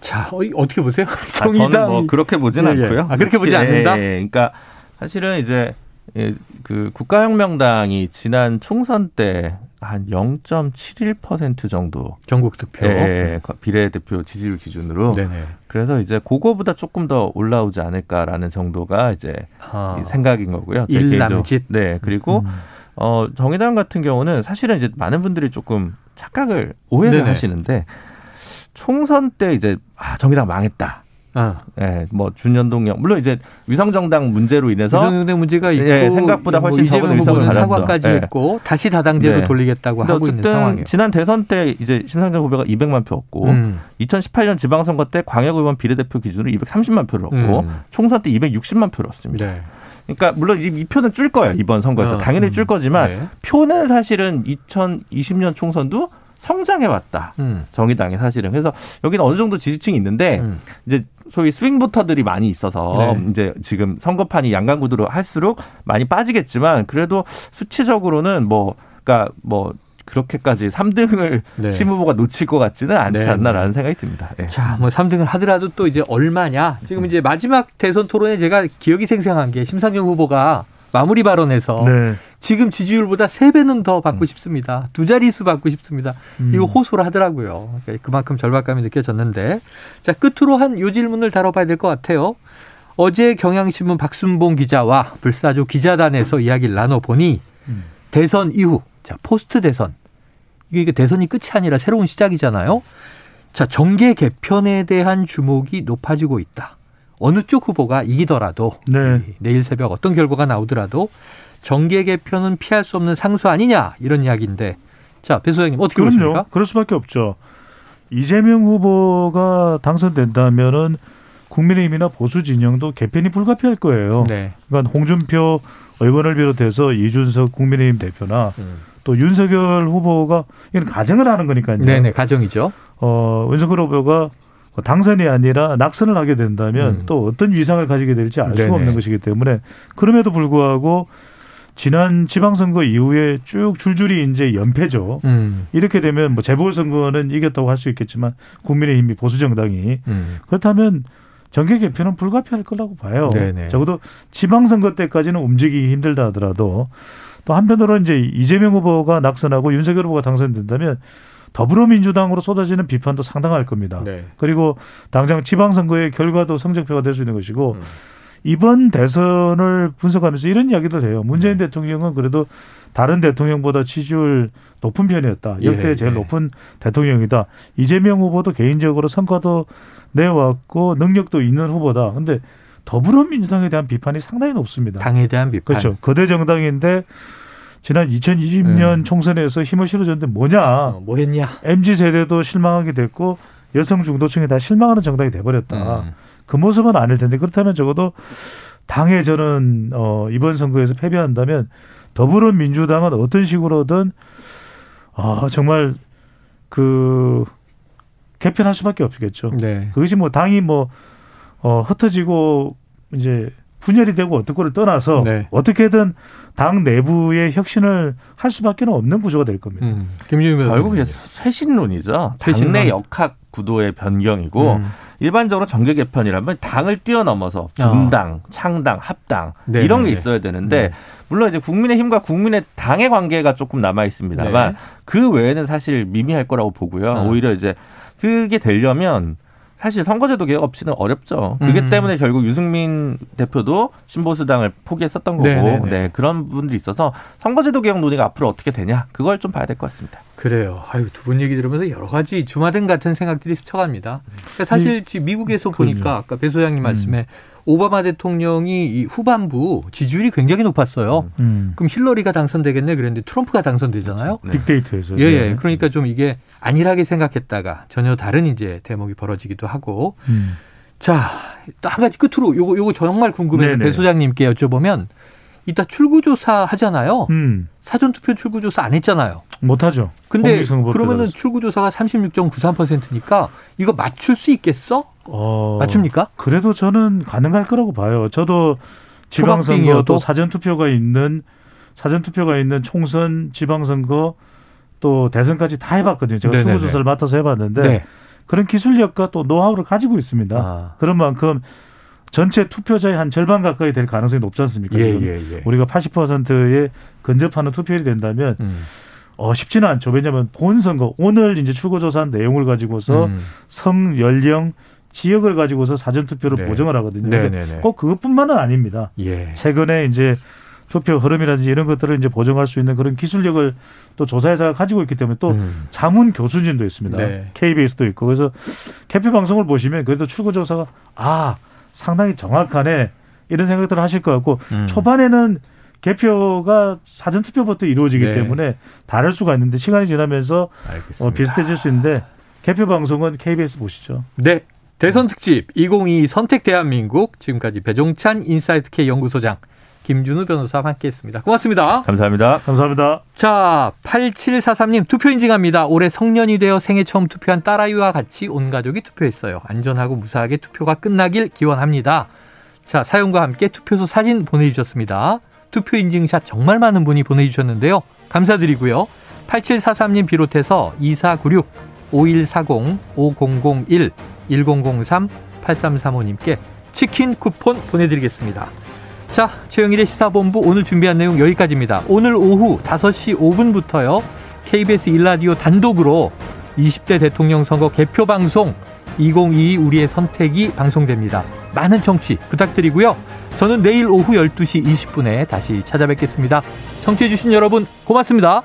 자, 어, 어떻게 보세요? 아, 저는 뭐 그렇게 보진 예, 예. 않고요. 아, 그렇게 보지 예, 않는다? 예, 예. 그러니까 사실은 이제 예, 그 국가혁명당이 지난 총선 때 한 0.71% 정도 전국 투표 예, 비례대표 지지율 기준으로 네네. 그래서 이제 그거보다 조금 더 올라오지 않을까라는 정도가 이제 아. 이 생각인 거고요. 제 일남짓. 네 그리고 음. 어 정의당 같은 경우는 사실은 이제 많은 분들이 조금 착각을 오해를 네네. 하시는데 총선 때 이제 아 정의당 망했다. 아. 예, 뭐 준연동형 물론 이제 위성정당 문제로 인해서 위성정당 문제가 있고 예, 생각보다 뭐 훨씬 적은 이재명 의석을 받았죠. 사과까지 예. 했고 다시 다당제로 네. 돌리겠다고 하고 있는 어쨌든 상황이에요. 지난 대선 때 이제 심상정 후보가 200만 표 얻고 음. 2018년 지방선거 때 광역의원 비례대표 기준으로 230만 표를 얻고 음. 총선 때 260만 표를 얻습니다. 네. 그러니까 물론 이, 이 표는 줄 거예요 이번 선거에서 어, 당연히 음. 줄 거지만 네. 표는 사실은 2020년 총선도 성장해 왔다 음. 정의당이 사실은 그래서 여기는 어느 정도 지지층이 있는데 음. 이제 소위 스윙 보터들이 많이 있어서 네. 이제 지금 선거판이 양강구도로 할수록 많이 빠지겠지만 그래도 수치적으로는 뭐 그러니까 뭐 그렇게까지 3등을 네. 심 후보가 놓칠 것 같지는 않지 네, 않나라는 생각이 듭니다. 예. 자, 뭐 3등을 하더라도 또 이제 얼마냐? 지금 이제 마지막 대선 토론에 제가 기억이 생생한 게 심상정 후보가 마무리 발언에서 네. 지금 지지율보다 세배는더 받고 싶습니다. 두 자릿수 받고 싶습니다. 음. 이거 호소를 하더라고요. 그러니까 그만큼 절박감이 느껴졌는데. 자, 끝으로 한 요 질문을 다뤄봐야 될 것 같아요. 어제 경향신문 박순봉 기자와 불사조 기자단에서 이야기를 나눠보니 음. 대선 이후, 자, 포스트 대선. 이게 이게 대선이 끝이 아니라 새로운 시작이잖아요. 자, 정계 개편에 대한 주목이 높아지고 있다. 어느 쪽 후보가 이기더라도 네. 내일 새벽 어떤 결과가 나오더라도 정계 개편은 피할 수 없는 상수 아니냐 이런 이야기인데 자, 배 소장님 어떻게 그럼요. 보십니까? 그럴 수밖에 없죠. 이재명 후보가 당선된다면은 국민의힘이나 보수 진영도 개편이 불가피할 거예요. 네. 그러니까 홍준표 의원을 비롯해서 이준석 국민의힘 대표나 또 윤석열 후보가 이건 가정을 하는 거니까요. 음. 네네 가정이죠. 어, 윤석열 후보가 당선이 아니라 낙선을 하게 된다면 음. 또 어떤 위상을 가지게 될지 알 수가 네네. 없는 것이기 때문에 그럼에도 불구하고 지난 지방선거 이후에 쭉 줄줄이 이제 연패죠. 음. 이렇게 되면 뭐 재보궐선거는 이겼다고 할 수 있겠지만 국민의힘이 보수정당이 음. 그렇다면 정계 개편은 불가피할 거라고 봐요. 네네. 적어도 지방선거 때까지는 움직이기 힘들다 하더라도 또 한편으로 이제 이재명 후보가 낙선하고 윤석열 후보가 당선된다면 더불어민주당으로 쏟아지는 비판도 상당할 겁니다. 네. 그리고 당장 지방선거의 결과도 성적표가 될 수 있는 것이고 이번 대선을 분석하면서 이런 이야기들 해요. 문재인 대통령은 그래도 다른 대통령보다 지지율 높은 편이었다. 역대 예, 제일 예. 높은 대통령이다. 이재명 후보도 개인적으로 성과도 내왔고 능력도 있는 후보다. 근데 더불어민주당에 대한 비판이 상당히 높습니다. 당에 대한 비판. 그렇죠. 거대 정당인데 지난 2020년 음. 총선에서 힘을 실어줬는데 뭐냐? 어, 뭐 했냐? MZ 세대도 실망하게 됐고 여성 중도층이 다 실망하는 정당이 돼버렸다. 음. 그 모습은 아닐 텐데 그렇다면 적어도 당에 저는 어, 이번 선거에서 패배한다면 더불어민주당은 어떤 식으로든 아 정말 그 개편할 수밖에 없겠죠. 네. 그것이 뭐 당이 뭐 어, 흩어지고 이제 분열이 되고 어떻고를 떠나서 네. 어떻게든 당 내부의 혁신을 할 수밖에 없는 구조가 될 겁니다. 음. 김준일 결국 이제. 쇄신론이죠. 쇄신론. 당내 역학 구도의 변경이고 음. 일반적으로 정계 개편이라면 당을 뛰어넘어서 분당, 창당, 합당 아. 네네네. 이런 게 있어야 되는데 음. 물론 이제 국민의힘과 국민의 당의 관계가 조금 남아 있습니다만 네. 그 외에는 사실 미미할 거라고 보고요. 어. 오히려 이제 그게 되려면 사실 선거제도 개혁 없이는 어렵죠. 그게 음. 때문에 결국 유승민 대표도 신보수당을 포기했었던 거고 네네네. 네, 그런 부분들이 있어서 선거제도 개혁 논의가 앞으로 어떻게 되냐 그걸 좀 봐야 될 것 같습니다. 그래요. 아유, 두 분 얘기 들으면서 여러 가지 주마등 같은 생각들이 스쳐갑니다. 그러니까 사실 지금 미국에서 보니까 아까 배 소장님 말씀에 오바마 대통령이 이 후반부 지지율이 굉장히 높았어요. 음. 그럼 힐러리가 당선되겠네 그랬는데 트럼프가 당선되잖아요. 네. 빅데이터에서. 예, 예. 네. 그러니까 좀 이게 안일하게 생각했다가 전혀 다른 이제 대목이 벌어지기도 하고. 음. 자, 또 한 가지 끝으로 요거 요거 정말 궁금해서 네네. 배 소장님께 여쭤보면 이따 출구조사 하잖아요. 음. 사전 투표 출구조사 안 했잖아요. 못하죠. 근데 그러면은. 출구조사가 36.93%니까 이거 맞출 수 있겠어? 어, 맞춥니까? 그래도 저는 가능할 거라고 봐요. 저도 지방선거? 또 사전투표가 있는 사전투표가 있는 총선, 지방선거 또 대선까지 다 해봤거든요. 제가 네네네. 출구조사를 맡아서 해봤는데 네. 그런 기술력과 또 노하우를 가지고 있습니다. 아. 그런 만큼 전체 투표자의 한 절반 가까이 될 가능성이 높지 않습니까? 예, 지금 예, 예. 우리가 80%의 근접하는 투표율이 된다면 음. 어, 쉽지는 않죠. 왜냐하면 본 선거 오늘 이제 출구조사한 내용을 가지고서 음. 성 연령 지역을 가지고서 사전 투표를 네. 보정을 하거든요. 네, 네, 네. 꼭 그것뿐만은 아닙니다. 예. 최근에 이제 투표 흐름이라든지 이런 것들을 이제 보정할 수 있는 그런 기술력을 또 조사회사가 가지고 있기 때문에 또 음. 자문 교수진도 있습니다. 네. KBS도 있고 그래서 개표 방송을 보시면 그래도 출구조사가 아 상당히 정확하네 이런 생각들을 하실 것 같고 음. 초반에는 개표가 사전 투표부터 이루어지기 네. 때문에 다를 수가 있는데 시간이 지나면서. 어, 비슷해질 수 있는데 개표 방송은 KBS 보시죠. 네. 대선 특집 2022 선택 대한민국 지금까지 배종찬 인사이트 K 연구소장 김준우 변호사와 함께했습니다. 고맙습니다. 감사합니다. 감사합니다. 자, 8743님 투표 인증합니다. 올해 성년이 되어 생애 처음 투표한 딸아이와 같이 온 가족이 투표했어요. 안전하고 무사하게 투표가 끝나길 기원합니다. 자, 사연과 함께 투표소 사진 보내주셨습니다. 투표 인증샷 정말 많은 분이 보내주셨는데요. 감사드리고요. 8743님 비롯해서 2496, 5140, 5001, 1003, 8335님께 치킨 쿠폰 보내드리겠습니다. 자, 최영일의 시사본부 오늘 준비한 내용 여기까지입니다. 오늘 오후 5시 5분부터요. KBS 일라디오 단독으로 20대 대통령 선거 개표 방송 2022 우리의 선택이 방송됩니다. 많은 청취 부탁드리고요. 저는 내일 오후 12시 20분에 다시 찾아뵙겠습니다. 청취해주신 여러분 고맙습니다.